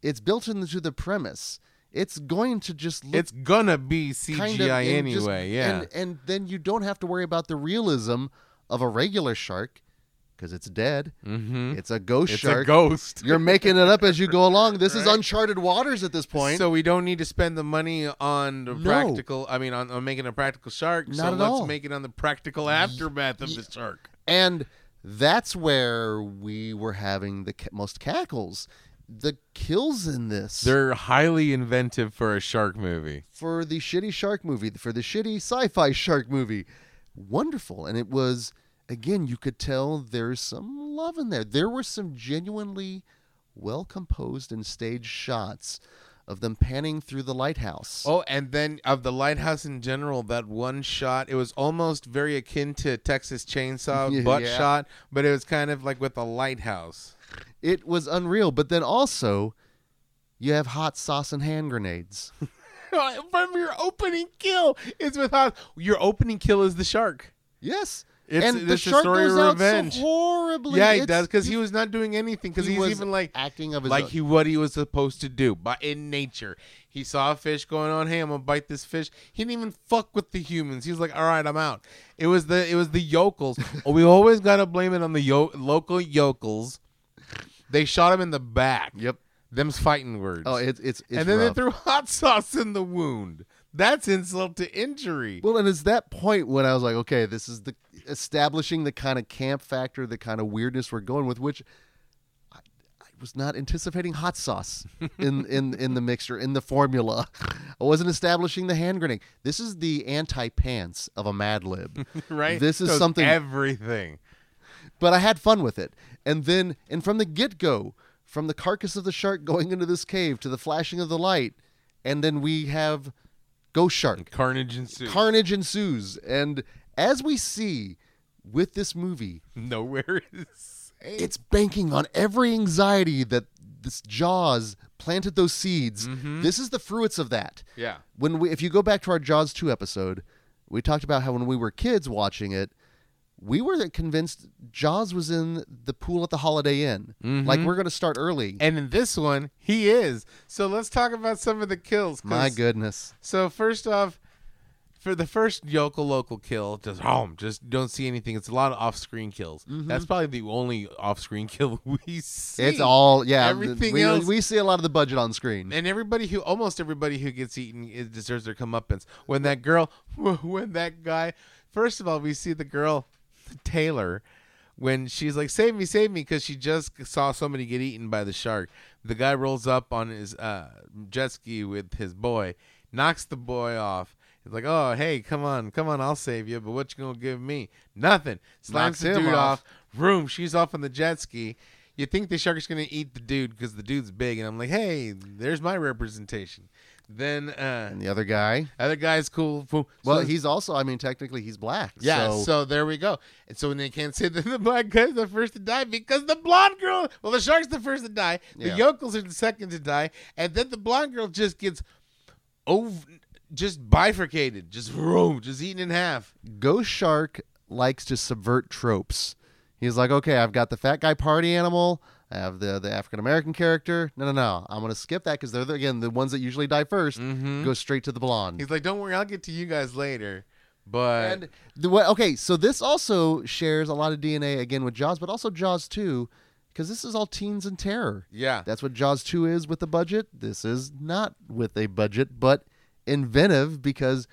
it's built into the premise it's going to just look it's gonna be CGI kind of and just- anyway. yeah, and, and then you don't have to worry about the realism of a regular shark because it's dead mm-hmm. it's a ghost It's shark a ghost. you're making it up as you go (laughs) along. This is uncharted waters at this point. So we don't need to spend the money on the No. practical. I mean, on, on making a practical shark. so Not at let's all. make it on the practical aftermath of the shark. and that's where we were having the most cackles. The kills in this They're highly inventive for a shark movie. for the shitty shark movie, for the shitty sci-fi shark movie, wonderful. And it was again, you could tell there's some love in there. There were some genuinely well composed and staged shots of them panning through the lighthouse. Oh, and then of the lighthouse in general, that one shot, it was almost very akin to Texas Chainsaw (laughs) Yeah. butt shot, but it was kind of like with a lighthouse. It was unreal. But then also, you have hot sauce and hand grenades. (laughs) From your opening kill, it's with hot. Your opening kill is the shark. Yes. It's- and the it's a shark story goes of out so horribly. Yeah, he It's- does because he was not doing anything. Because he he's was even like acting of his like own- he what he was supposed to do, but in nature, he saw a fish going on. Hey, I'm gonna bite this fish. He didn't even fuck with the humans. He was like, all right, I'm out. It was the it was the yokels. (laughs) we always gotta blame it on the yo- local yokels. They shot him in the back. Yep. Them's fighting words. Oh, it's it's, it's and then rough. they threw hot sauce in the wound. That's insult to injury. Well, and it's that point when I was like, okay, this is the establishing the kind of camp factor, the kind of weirdness we're going with, which I, I was not anticipating hot sauce in, (laughs) in in the mixture in the formula. (laughs) I wasn't establishing the hand grenade. This is the anti pants of a Mad Lib, (laughs) right? This is something- Everything. But I had fun with it. And then, and from the get go, from the carcass of the shark (laughs) going into this cave to the flashing of the light, and then we have Ghost Shark. Carnage ensues. carnage ensues and as we see with this movie Nowhere is safe. it's banking on every anxiety that this jaws planted those seeds mm-hmm. this is the fruits of that yeah. when we if you go back to our jaws 2 episode we talked about how when we were kids watching it we were convinced jaws was in the pool at the holiday inn like mm-hmm. we're going to start early And in this one, he is. So let's talk about some of the kills. my goodness So first off, for the first yokel local kill, just home, just don't see anything. It's a lot of off-screen kills. Mm-hmm. That's probably the only off-screen (laughs) kill we see. it's all yeah Everything we, else- we see a lot of the budget on screen And everybody who, almost everybody who gets eaten, deserves their comeuppance. When that girl, (laughs) when that guy, first of all, we see the girl, Taylor, when she's like, "Save me, save me," because she just saw somebody get eaten by the shark. The guy rolls up on his uh, jet ski with his boy, knocks the boy off. He's like, "Oh, hey, come on, come on, I'll save you." But what you gonna give me? Nothing. Slams Knocks the him dude off. off. Room. She's off on the jet ski. You think the shark's gonna eat the dude because the dude's big, and I'm like, "Hey, there's my representation." Then uh, and the other guy other guy's cool. Well, So- he's also, I mean, technically he's black. yeah. So, So, there we go. And so when they can't say (laughs) that the black guy's the first to die because the blonde girl. Well, the shark's the first to die. The Yeah. yokels are the second to die, and then the blonde girl just gets over just bifurcated, just vroom, just eaten in half. Ghost Shark likes to subvert tropes. He's like, okay, I've got the fat guy party animal. I have the the African American character. No, no, no. I'm gonna skip that because they're the, again the ones that usually die 1st mm-hmm. Go straight to the blonde. He's like, "Don't worry, I'll get to you guys later." But and the what? Okay, so this also shares a lot of DNA again with Jaws, but also Jaws two, because this is all teens and terror. yeah, That's what Jaws 2 is with a budget. This is not with a budget, but inventive because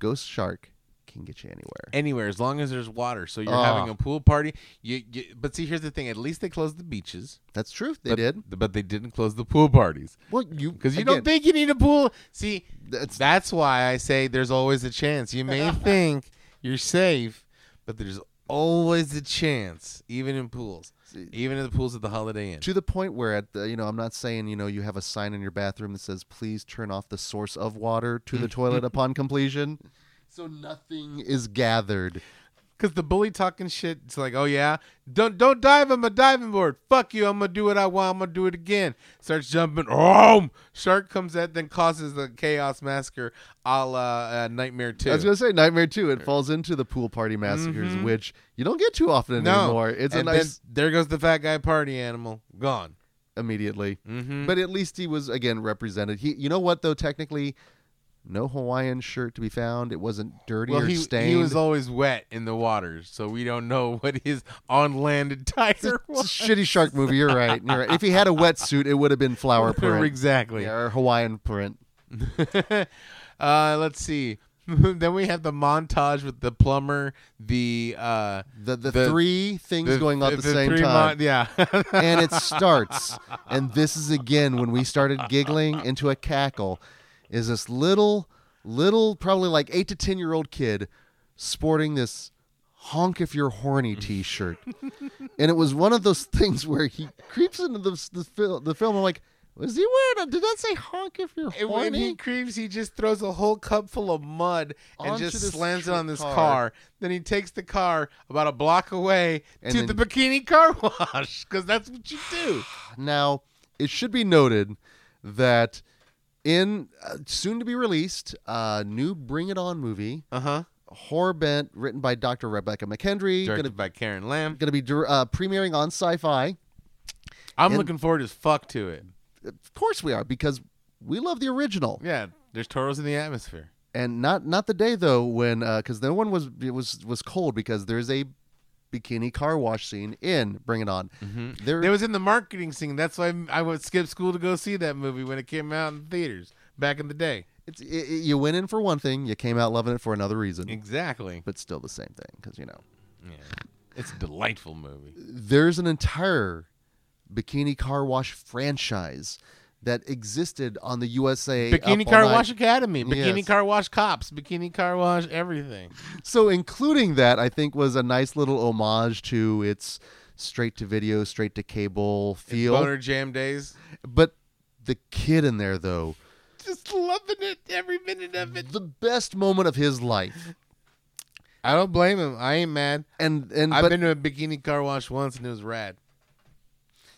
Ghost Shark can get you anywhere. anywhere as long as there's water. So you're Ah. having a pool party. You, you, but see, here's the thing: at least they closed the beaches. That's true. They but, did. but they didn't close the pool parties Well, you because you don't think you need a pool. See, That's- that's why I say there's always a chance. You may (laughs) think you're safe, but there's always a chance, even in pools, even in the pools at the Holiday Inn. to the point where at the, you know I'm not saying you know you have a sign in your bathroom that says please turn off the source of water to the (laughs) toilet upon completion, so nothing is gathered. Because the bully talking shit, it's like, oh yeah, don't don't dive on my diving board. Fuck you, I'm gonna do what I want. I'm gonna do it again. Starts jumping. Oh, shark comes at, then causes the chaos massacre, a la uh, Nightmare Two. I was gonna say Nightmare 2. It falls into the pool party massacres, which you don't get too often Mm-hmm. no, anymore. It's and a nice then there goes the fat guy party animal gone. immediately. Mm-hmm. But at least he was again represented. He, you know what though? Technically, no Hawaiian shirt to be found. It wasn't dirty well, or he stained. he was always wet in the waters, so we don't know (laughs) what his on land attire was. shitty shark movie. You're right. You're right. If he had a wetsuit, it would have been flower (laughs) print. exactly. Yeah, or Hawaiian print. (laughs) uh, let's see. then we have the montage with the plumber, the uh, The the, The- three things the- going on at the, same time. mon- yeah. and it starts. And this is again when we started giggling into a cackle. Is this little, little, probably like eight to ten year old kid sporting this honk if you're horny (laughs) T-shirt, and it was one of those things where he creeps into the the, fil- the film. I'm like, was he wearing? A, did that say honk if you're horny? When he creeps, he just throws a whole cup full of mud and Onto just slams it on this car. car. Then he takes the car about a block away And to then- the bikini car wash because that's what you do. (sighs) Now, it should be noted that in uh, soon to be released uh, new Bring It On movie, Uh huh. horror bent, written by Dr. Rebekah McKendry, Directed gonna by Karen Lam. gonna be uh, premiering on Sci-Fi. I'm and- looking forward as fuck to it. Of course, we are because we love the original, Yeah, there's toros in the atmosphere. and not not the day though when because no one was it was was cold because there's a bikini car wash scene in Bring It On. Mm-hmm. There, It was in the marketing scene. That's why I would skip school to go see that movie when it came out in theaters back in the day. it's, it, it- you went in for one thing, you came out loving it for another reason, Exactly. but still the same thing because you know. Yeah. It's a delightful movie. there's an entire bikini car wash franchise that existed on the USA Bikini Car Wash Academy, Bikini Yes. Car Wash Cops, Bikini Car Wash everything. So including that, I think was a nice little homage to its straight to video, straight to cable feel. Boner Jam Days. But the kid in there, though, Just loving it every minute of it. the best moment of his life, I don't blame him. I ain't mad. and and I've but been to a bikini car wash once and it was rad.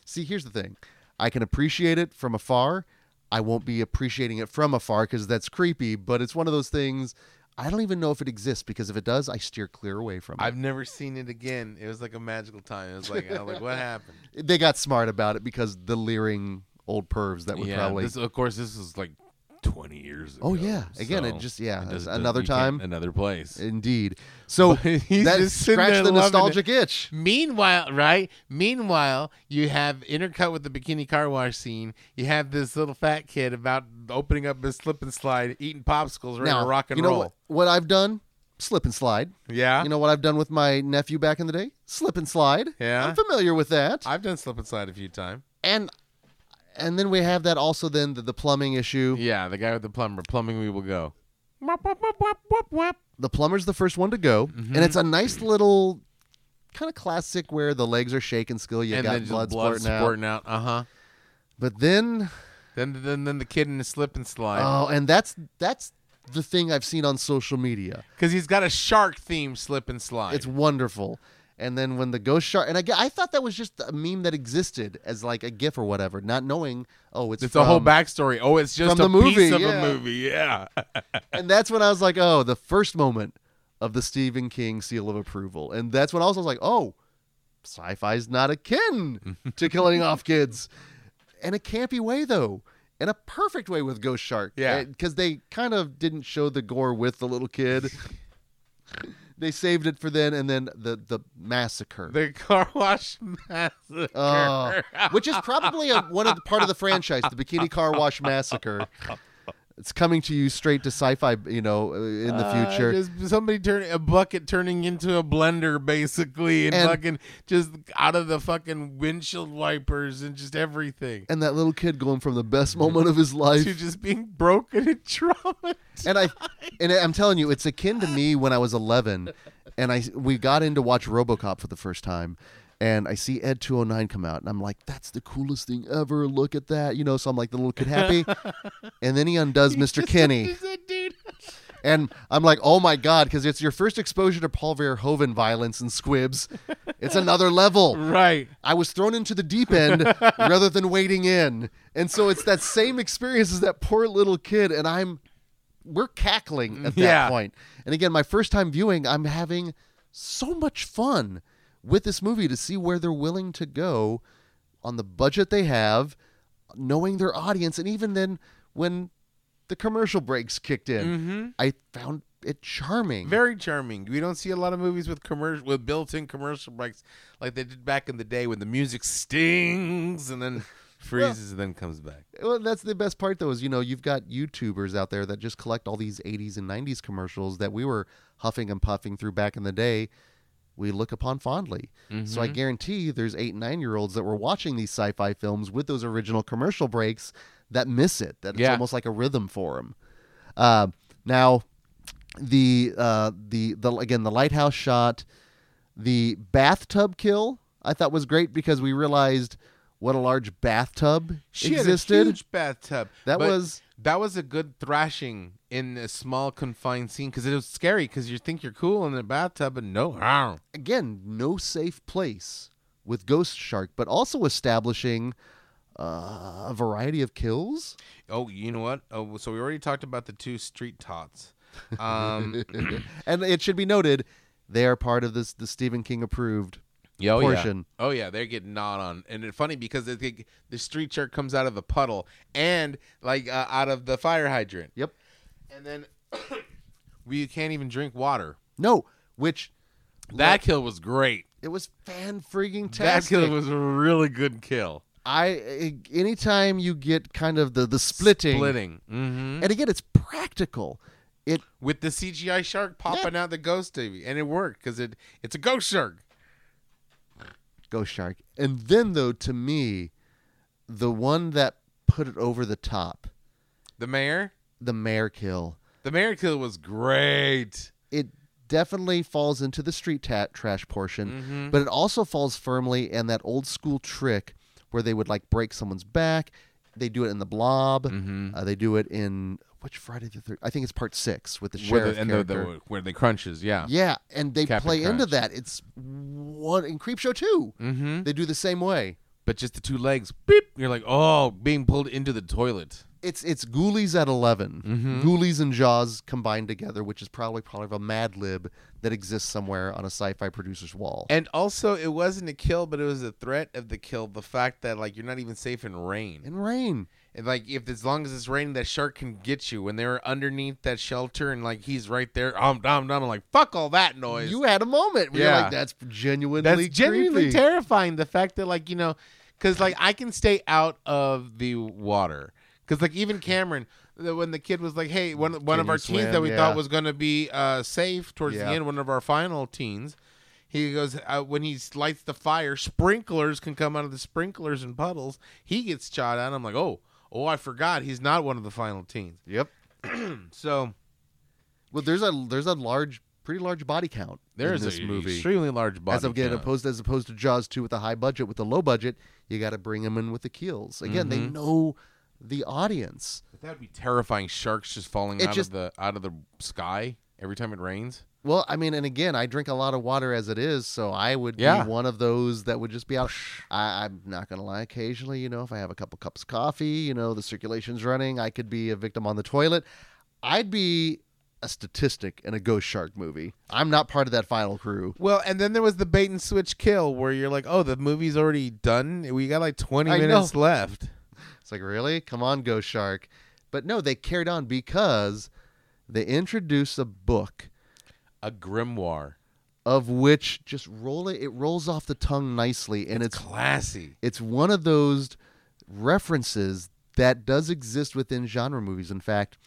see, here's the thing: I can appreciate it from afar. I won't be appreciating it from afar because that's creepy. But it's one of those things. I don't even know if it exists because if it does, I steer clear away from it. I've never seen it again. It was like a magical time. It was like, I was like what happened? (laughs) they got smart about it because the leering old pervs that would yeah, probably this, of course, this was like 20 years oh, ago. Oh, yeah. Again, it just- yeah, it does- another can't- time. another place. indeed. So (laughs) that just scratched the nostalgic itch. Meanwhile, right? Meanwhile, you have intercut with the bikini car wash scene. You have this little fat kid about opening up his slip and slide, eating popsicles, ready Now, to rock and you know roll. what, what I've done? Slip and slide. Yeah, You know what I've done with my nephew back in the day? Slip and slide. Yeah. I'm familiar with that. I've done slip and slide a few times. and and then we have that also then the, the plumbing issue. Yeah, the guy with the plumber. Plumbing, we will go. The plumber's the first one to go, Mm-hmm. and it's a nice little kind of classic where the legs are shaking still. You and got then just blood, blood splurting out. out. Uh huh. But then Then, then, then the kid in the slip and slide oh, and that's that's the thing I've seen on social media. because he's got a shark theme slip and slide. It's wonderful. And then when the ghost shark, and I, I thought that was just a meme that existed as like a GIF or whatever, not knowing, oh, it's, It's from, a whole backstory. Oh, it's just from a the movie, piece of yeah. a movie. Yeah. (laughs) And that's when I was like, oh, the first moment of the Stephen King seal of approval. And that's when I was like, oh, sci-fi's not akin to (laughs) killing off kids. In a campy way, though. In a perfect way with Ghost Shark. Yeah. Because they kind of didn't show the gore with the little kid. They saved it for then, and then the, the massacre. the car wash massacre. Oh, which is probably a, one of the part of the franchise, the Bikini Car Wash Massacre. (laughs) Oh, It's coming to you straight to sci-fi, you know, uh, in the Uh, future. just somebody turning a bucket turning into a blender, basically, and, And- fucking just out of the fucking windshield wipers and just everything. and that little kid going from the best moment of his (laughs) life To just being broken and (laughs) traumatized. and I and I'm telling you, it's akin to me when I was 11, and I we got in to watch RoboCop for the first time, and I see Ed 209 come out, and I'm like, that's the coolest thing ever. Look at that, you know. So I'm like the little kid happy, (laughs) and then he undoes Mr. Kinney. He's a dude. and I'm like, oh my god, because it's your first exposure to Paul Verhoeven violence and squibs. It's another level. Right. I was thrown into the deep end (laughs) rather than wading in. And so it's that same experience as that poor little kid and I'm we're cackling at that Yeah. point. And again, my first time viewing, I'm having so much fun with this movie to see where they're willing to go on the budget they have, knowing their audience and even then when the commercial breaks kicked in, mm-hmm. I found it charming. Very charming. We don't see a lot of movies with commercial with built-in commercial breaks like they did back in the day when the music stings and then (laughs) freezes and then comes back. Well, that's the best part, though, is you know you've got YouTubers out there that just collect all these '80s and '90s commercials that we were huffing and puffing through back in the day. We look upon fondly. So I guarantee there's eight and nine year olds that were watching these sci-fi films with those original commercial breaks that miss it. That it's almost like a rhythm for them. Uh, now, the uh, the the again the lighthouse shot, the bathtub kill I thought was great because we realized what a large bathtub She existed. huge bathtub. That was- that was a good thrashing in a small confined scene because it was scary because you think you're cool in the bathtub and no, again no safe place with Ghost Shark, but also establishing uh, a variety of kills. Oh, you know what? Oh, so we already talked about the two street tots. (laughs) Um, and it should be noted they are part of this the Stephen King approved yeah, oh, portion. Yeah. Oh yeah, they're getting gnawed on, and it's funny because the, the, the street shark comes out of the puddle and like uh, out of the fire hydrant, Yep. and then (coughs) we can't even drink water. No, which That kill was great. it was fan freaking That kill was a really good kill. I anytime you get kind of the the splitting, Splitting. Mm-hmm. and again it's practical. It With the CGI shark popping out the ghost TV, and it worked because it it's a ghost shark. Ghost Shark, and then though to me, the one that put it over the top, The mayor, the mayor kill. the mayor kill was great. it definitely falls into the street ta- trash portion, Mm-hmm. but it also falls firmly in that old school trick where they would like break someone's back. They do it in the Blob. Mm-hmm. Uh, they do it in which Friday the third? I think it's part six with the Where the, and the, character. the where the crunches, yeah. yeah, and they Captain play into that. It's one in Creepshow two. Mm-hmm. They do the same way. But just the two legs, beep. You're like, oh, being pulled into the toilet. It's it's Ghoulies at 11 Mm-hmm. Ghoulies and Jaws combined together, which is probably probably a Mad Lib that exists somewhere on a sci-fi producer's wall. And also, it wasn't a kill, but it was a threat of the kill. The fact that like you're not even safe in rain. in rain. Like if as long as it's raining, that shark can get you. When they were underneath that shelter and like he's right there, um, dum, dum, I'm like, fuck all that noise. You had a moment where Yeah. like, that's genuinely That's genuinely creepy. terrifying. The fact that like you know, because like I can stay out of the water. Because like even Cameron, the- when the kid was like, "Hey, one one Can of our teens that we Yeah. thought was gonna be uh, safe towards Yeah. the end, one of our final teens." He goes uh, when he lights the fire, sprinklers can come out of the sprinklers and puddles. He gets shot at. I'm like, oh, oh, I forgot he's not one of the final teens. Yep. (clears throat) So Well, there's a there's a large, pretty large body count there's in this movie. extremely large body. as of again, count. opposed as opposed to Jaws two with a high budget, with a low budget, you got to bring them in with the keels. Again, they Mhm. know the audience. But That'd be terrifying. Sharks just falling It out just- of the out of the sky every time it rains. Well, I mean, and again, I drink a lot of water as it is, so I would Yeah. be one of those that would just be out. I, I'm not gonna lie. Occasionally, you know, if I have a couple cups of coffee, you know, the circulation's running, I could be a victim on the toilet. I'd be a statistic in a ghost shark movie. I'm not part of that final crew. Well, and then there was the bait and switch kill where you're like, oh, the movie's already done. We got like 20 I minutes left. It's like, really? Come on, Ghost Shark. But no, they carried on because they introduced a book A grimoire. of which just roll it, it rolls off the tongue nicely, and it's Classy. it's one of those references that does exist within genre movies. In fact,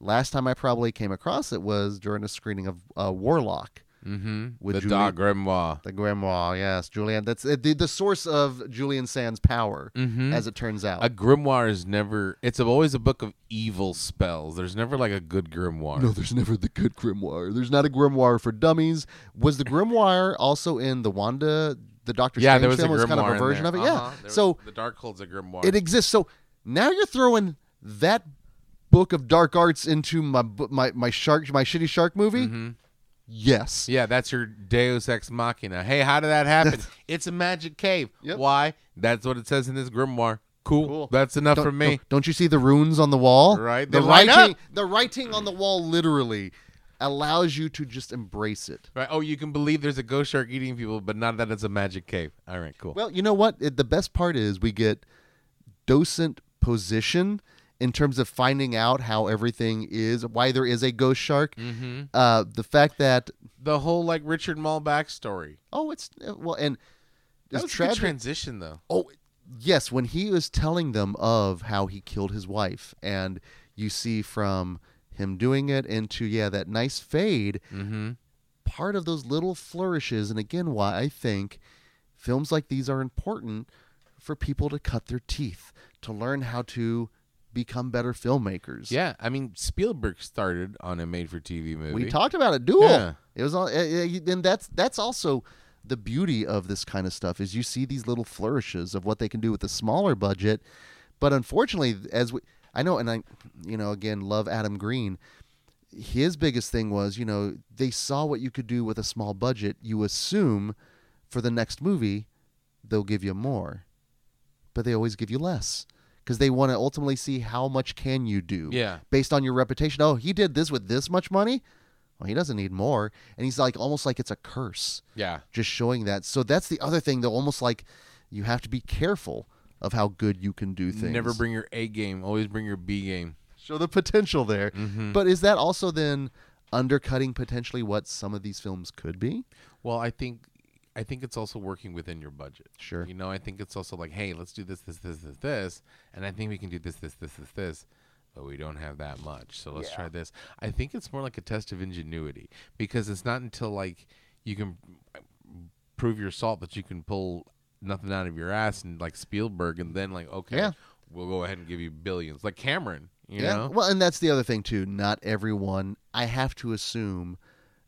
last time I probably came across it was during a screening of uh, Warlock. Mm-hmm. With the Julie- dog grimoire. The grimoire, yes, Julian. That's uh, the the source of Julian Sands' power, Mhm. as it turns out. A grimoire is never. It's always a book of evil spells. There's never like a good grimoire. No, there's never the good grimoire. There's not a grimoire for dummies. Was the grimoire also in the Wanda, the Doctor yeah, Strange there was film? a was kind of a version there. of it. Uh-huh. Yeah. So the Darkhold's a grimoire. it exists. So now you're throwing that book of dark arts into my my my shark my shitty shark movie. Mhm. Yes. Yeah, that's your Deus Ex Machina. Hey, how did that happen? it's a magic cave. Yep. Why? That's what it says in this grimoire. Cool. Cool. That's enough Don't, for me. Don't, don't you see the runes on the wall? Right, The they writing. up. The writing on the wall literally allows you to just embrace it. Right. Oh, you can believe there's a ghost shark eating people, but not that it's a magic cave. All right, cool. Well, you know what? It, the best part is we get docent position in terms of finding out how everything is, why there is a ghost shark. mm-hmm. Uh, the fact that The whole like Richard Moll backstory. oh, it's uh, well, and That was a good tragic. transition, though. oh, yes, when he was telling them of how he killed his wife, and you see from him doing it into yeah that nice fade. Mm-hmm. part of those little flourishes, and again, why I think films like these are important for people to cut their teeth, to learn how to become better filmmakers. Yeah, I mean Spielberg started on a made-for-TV movie. we talked about it. Duel. Yeah. It was all, uh, uh, and that's that's also the beauty of this kind of stuff is you see these little flourishes of what they can do with a smaller budget, but unfortunately, as we, I know, and I, you know, again, love Adam Green. His biggest thing was, you know, they saw what you could do with a small budget. You assume for the next movie they'll give you more, but they always give you less because they want to ultimately see how much can you do Yeah. based on your reputation. Oh, he did this with this much money. Well, he doesn't need more, and he's like almost like it's a curse, Yeah. just showing that. So that's the other thing, though. Almost like you have to be careful of how good you can do things. Never bring your A game. Always bring your B game. show the potential there. Mm-hmm. But is that also then undercutting potentially what some of these films could be? Well, I think I think it's also working within your budget. Sure. You know, I think it's also like, hey, let's do this, this, this, this, this, and I think we can do this, this, this, this, this, but we don't have that much. So let's try this. I think it's more like a test of ingenuity because it's not until like you can prove your salt that you can pull nothing out of your ass and like Spielberg, and then like, okay, Yeah. we'll go ahead and give you billions, like Cameron. You yeah. know. Well, and that's the other thing too. Not everyone. I have to assume,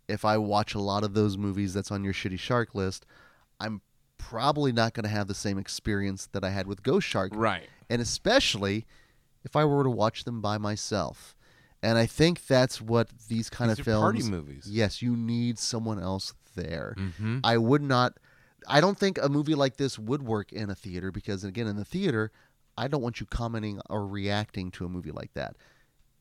if I watch a lot of those movies that's on your shitty shark list, I'm probably not going to have the same experience that I had with Ghost Shark. Right. and especially if I were to watch them by myself. And I think that's what these kind These of films. party movies. Yes, you need someone else there. Mm-hmm. I would not. I don't think a movie like this would work in a theater because, again, in the theater, I don't want you commenting or reacting to a movie like that.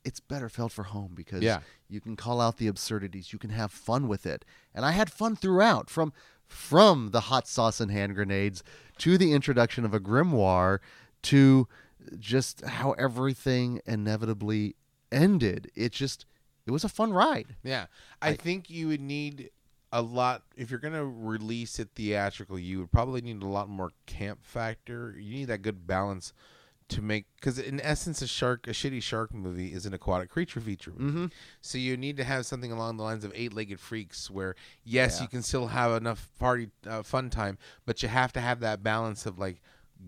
It's better felt for home because Yeah. you can call out the absurdities, you can have fun with it, and I had fun throughout from from the hot sauce and hand grenades to the introduction of a grimoire to just how everything inevitably ended. It just it was a fun ride. Yeah, I, think you would need a lot if you're gonna release it theatrically. You would probably need a lot more camp factor. You need that good balance to make because in essence, a shark, a shitty shark movie, is an aquatic creature feature movie. Mm-hmm. So you need to have something along the lines of Eight-Legged Freaks, where yes, Yeah. you can still have enough party uh, fun time, but you have to have that balance of like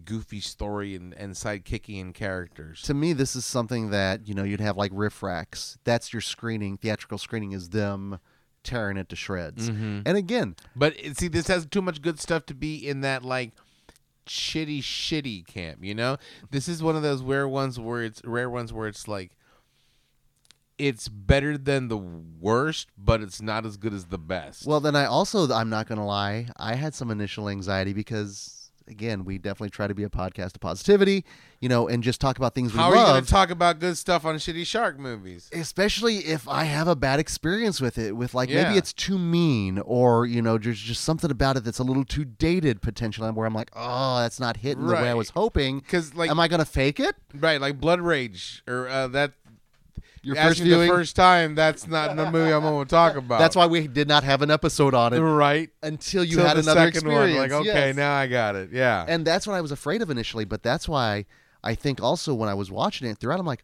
goofy story and and sidekicking and characters. To me, this is something that you know you'd have like RiffTrax. That's your screening. Theatrical screening is them tearing it to shreds. Mhm. And again, But see, this has too much good stuff to be in that like shitty, shitty camp. You know, this is one of those rare ones where it's rare ones where it's like it's better than the worst, but it's not as good as the best. Well, then I also, I'm not to lie, I had some initial anxiety because, again, we definitely try to be a podcast of positivity, you know, and just talk about things we how are you going to talk about good stuff on shitty shark movies? Especially if I have a bad experience with it, with like Yeah. maybe it's too mean, or you know, there's just something about it that's a little too dated potentially, where I'm like, oh, that's not hitting the way I was hoping. Because like Am I gonna fake it? right, like Blood Rage or uh, that Your first viewing. the first time. That's not the movie I'm going to talk (laughs) about. That's why we did not have an episode on it right. until you Till had the another second experience. one, like okay, yes. now I got it. Yeah. and that's what I was afraid of initially. But that's why I think also when I was watching it throughout, I'm like,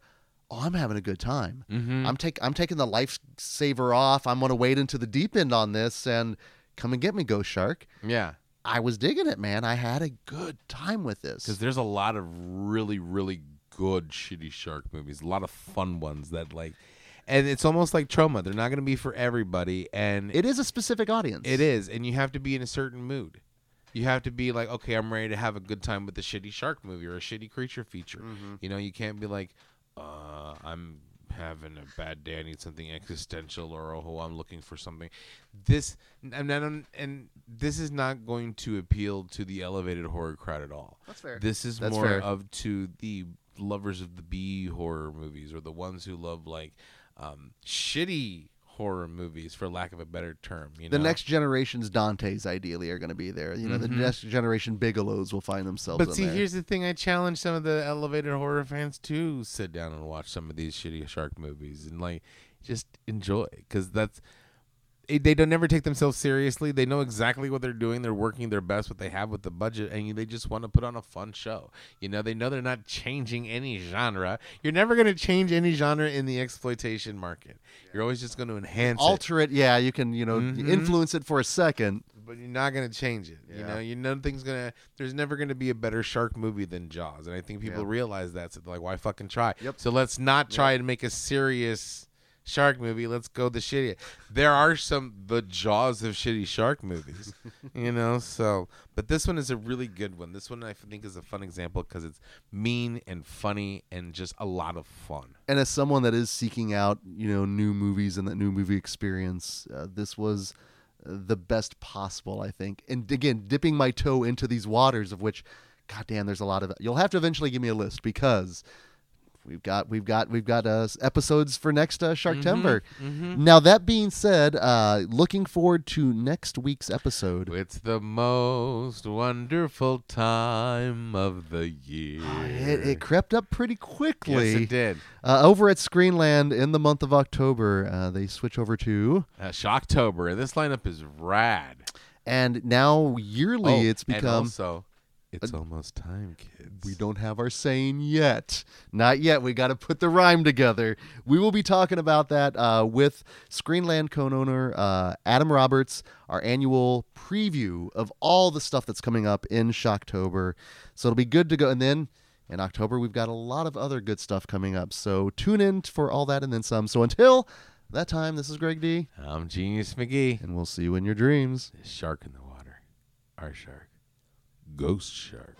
oh, I'm having a good time. Mhm. I'm take I'm taking the lifesaver off. I'm gonna wade into the deep end on this and come and get me, Ghost Shark. yeah. I was digging it, man. I had a good time with this. Because there's a lot of really, really good shitty shark movies. A lot of fun ones that like, and it's almost like Troma. They're not going to be for everybody, and It is a specific audience. it is, and you have to be in a certain mood. You have to be like, okay, I'm ready to have a good time with a shitty shark movie or a shitty creature feature. You know, you can't be like, uh, I'm having a bad day. I need something existential, or oh, I'm looking for something. This and and, and this is not going to appeal to the elevated horror crowd at all. That's fair. This is That's more fair. of to the lovers of the B horror movies or the ones who love like um, shitty horror movies, for lack of a better term. You know? The next generation's Dantes ideally are going to be there. You know, the next generation Bigelows will find themselves. But see, there. here's the thing: I challenge some of the elevated horror fans to sit down and watch some of these shitty shark movies and like just enjoy, because that's they don't never take themselves seriously. They know exactly what they're doing. They're working their best what they have with the budget, and they just want to put on a fun show. You know, they know they're not changing any genre. You're never going to change any genre in the exploitation market. You're always just going to enhance alter it. Yeah, you can you know Mhm. influence it for a second. but you're not gonna change it. You know, you nothing's gonna. There's never gonna be a better shark movie than Jaws, and I think people Yeah. realize that. So they're like, why fucking try? Yep. So let's not try to make a serious shark movie. Let's go the shitty. There are some the Jaws of shitty shark movies, (laughs) you know. So, but this one is a really good one. This one I think is a fun example because it's mean and funny and just a lot of fun. And as someone that is seeking out you know new movies and that new movie experience, uh, this was uh, the best possible, I think. And again, dipping my toe into these waters of which, goddamn, there's a lot of. You'll have to eventually give me a list because. We've got we've got we've got uh, episodes for next uh, Sharktember. Now that being said, uh, looking forward to next week's episode. It's the most wonderful time of the year. It, it crept up pretty quickly. Yes, it did. Uh, over at Screenland in the month of October, uh, they switch over to, Uh, Shocktober. This lineup is rad. and now yearly Oh, it's and become. also, it's almost time, kids. We don't have our saying yet. Not yet. We got to put the rhyme together. We will be talking about that uh, with Screenland co-owner uh, Adam Roberts, our annual preview of all the stuff that's coming up in Shocktober. So it'll be good to go. And then in October, we've got a lot of other good stuff coming up. So tune in for all that and then some. So until that time, this is Greg D, I'm Genius McGee. and we'll see you in your dreams. Shark in the water. Our shark. Ghost Shark.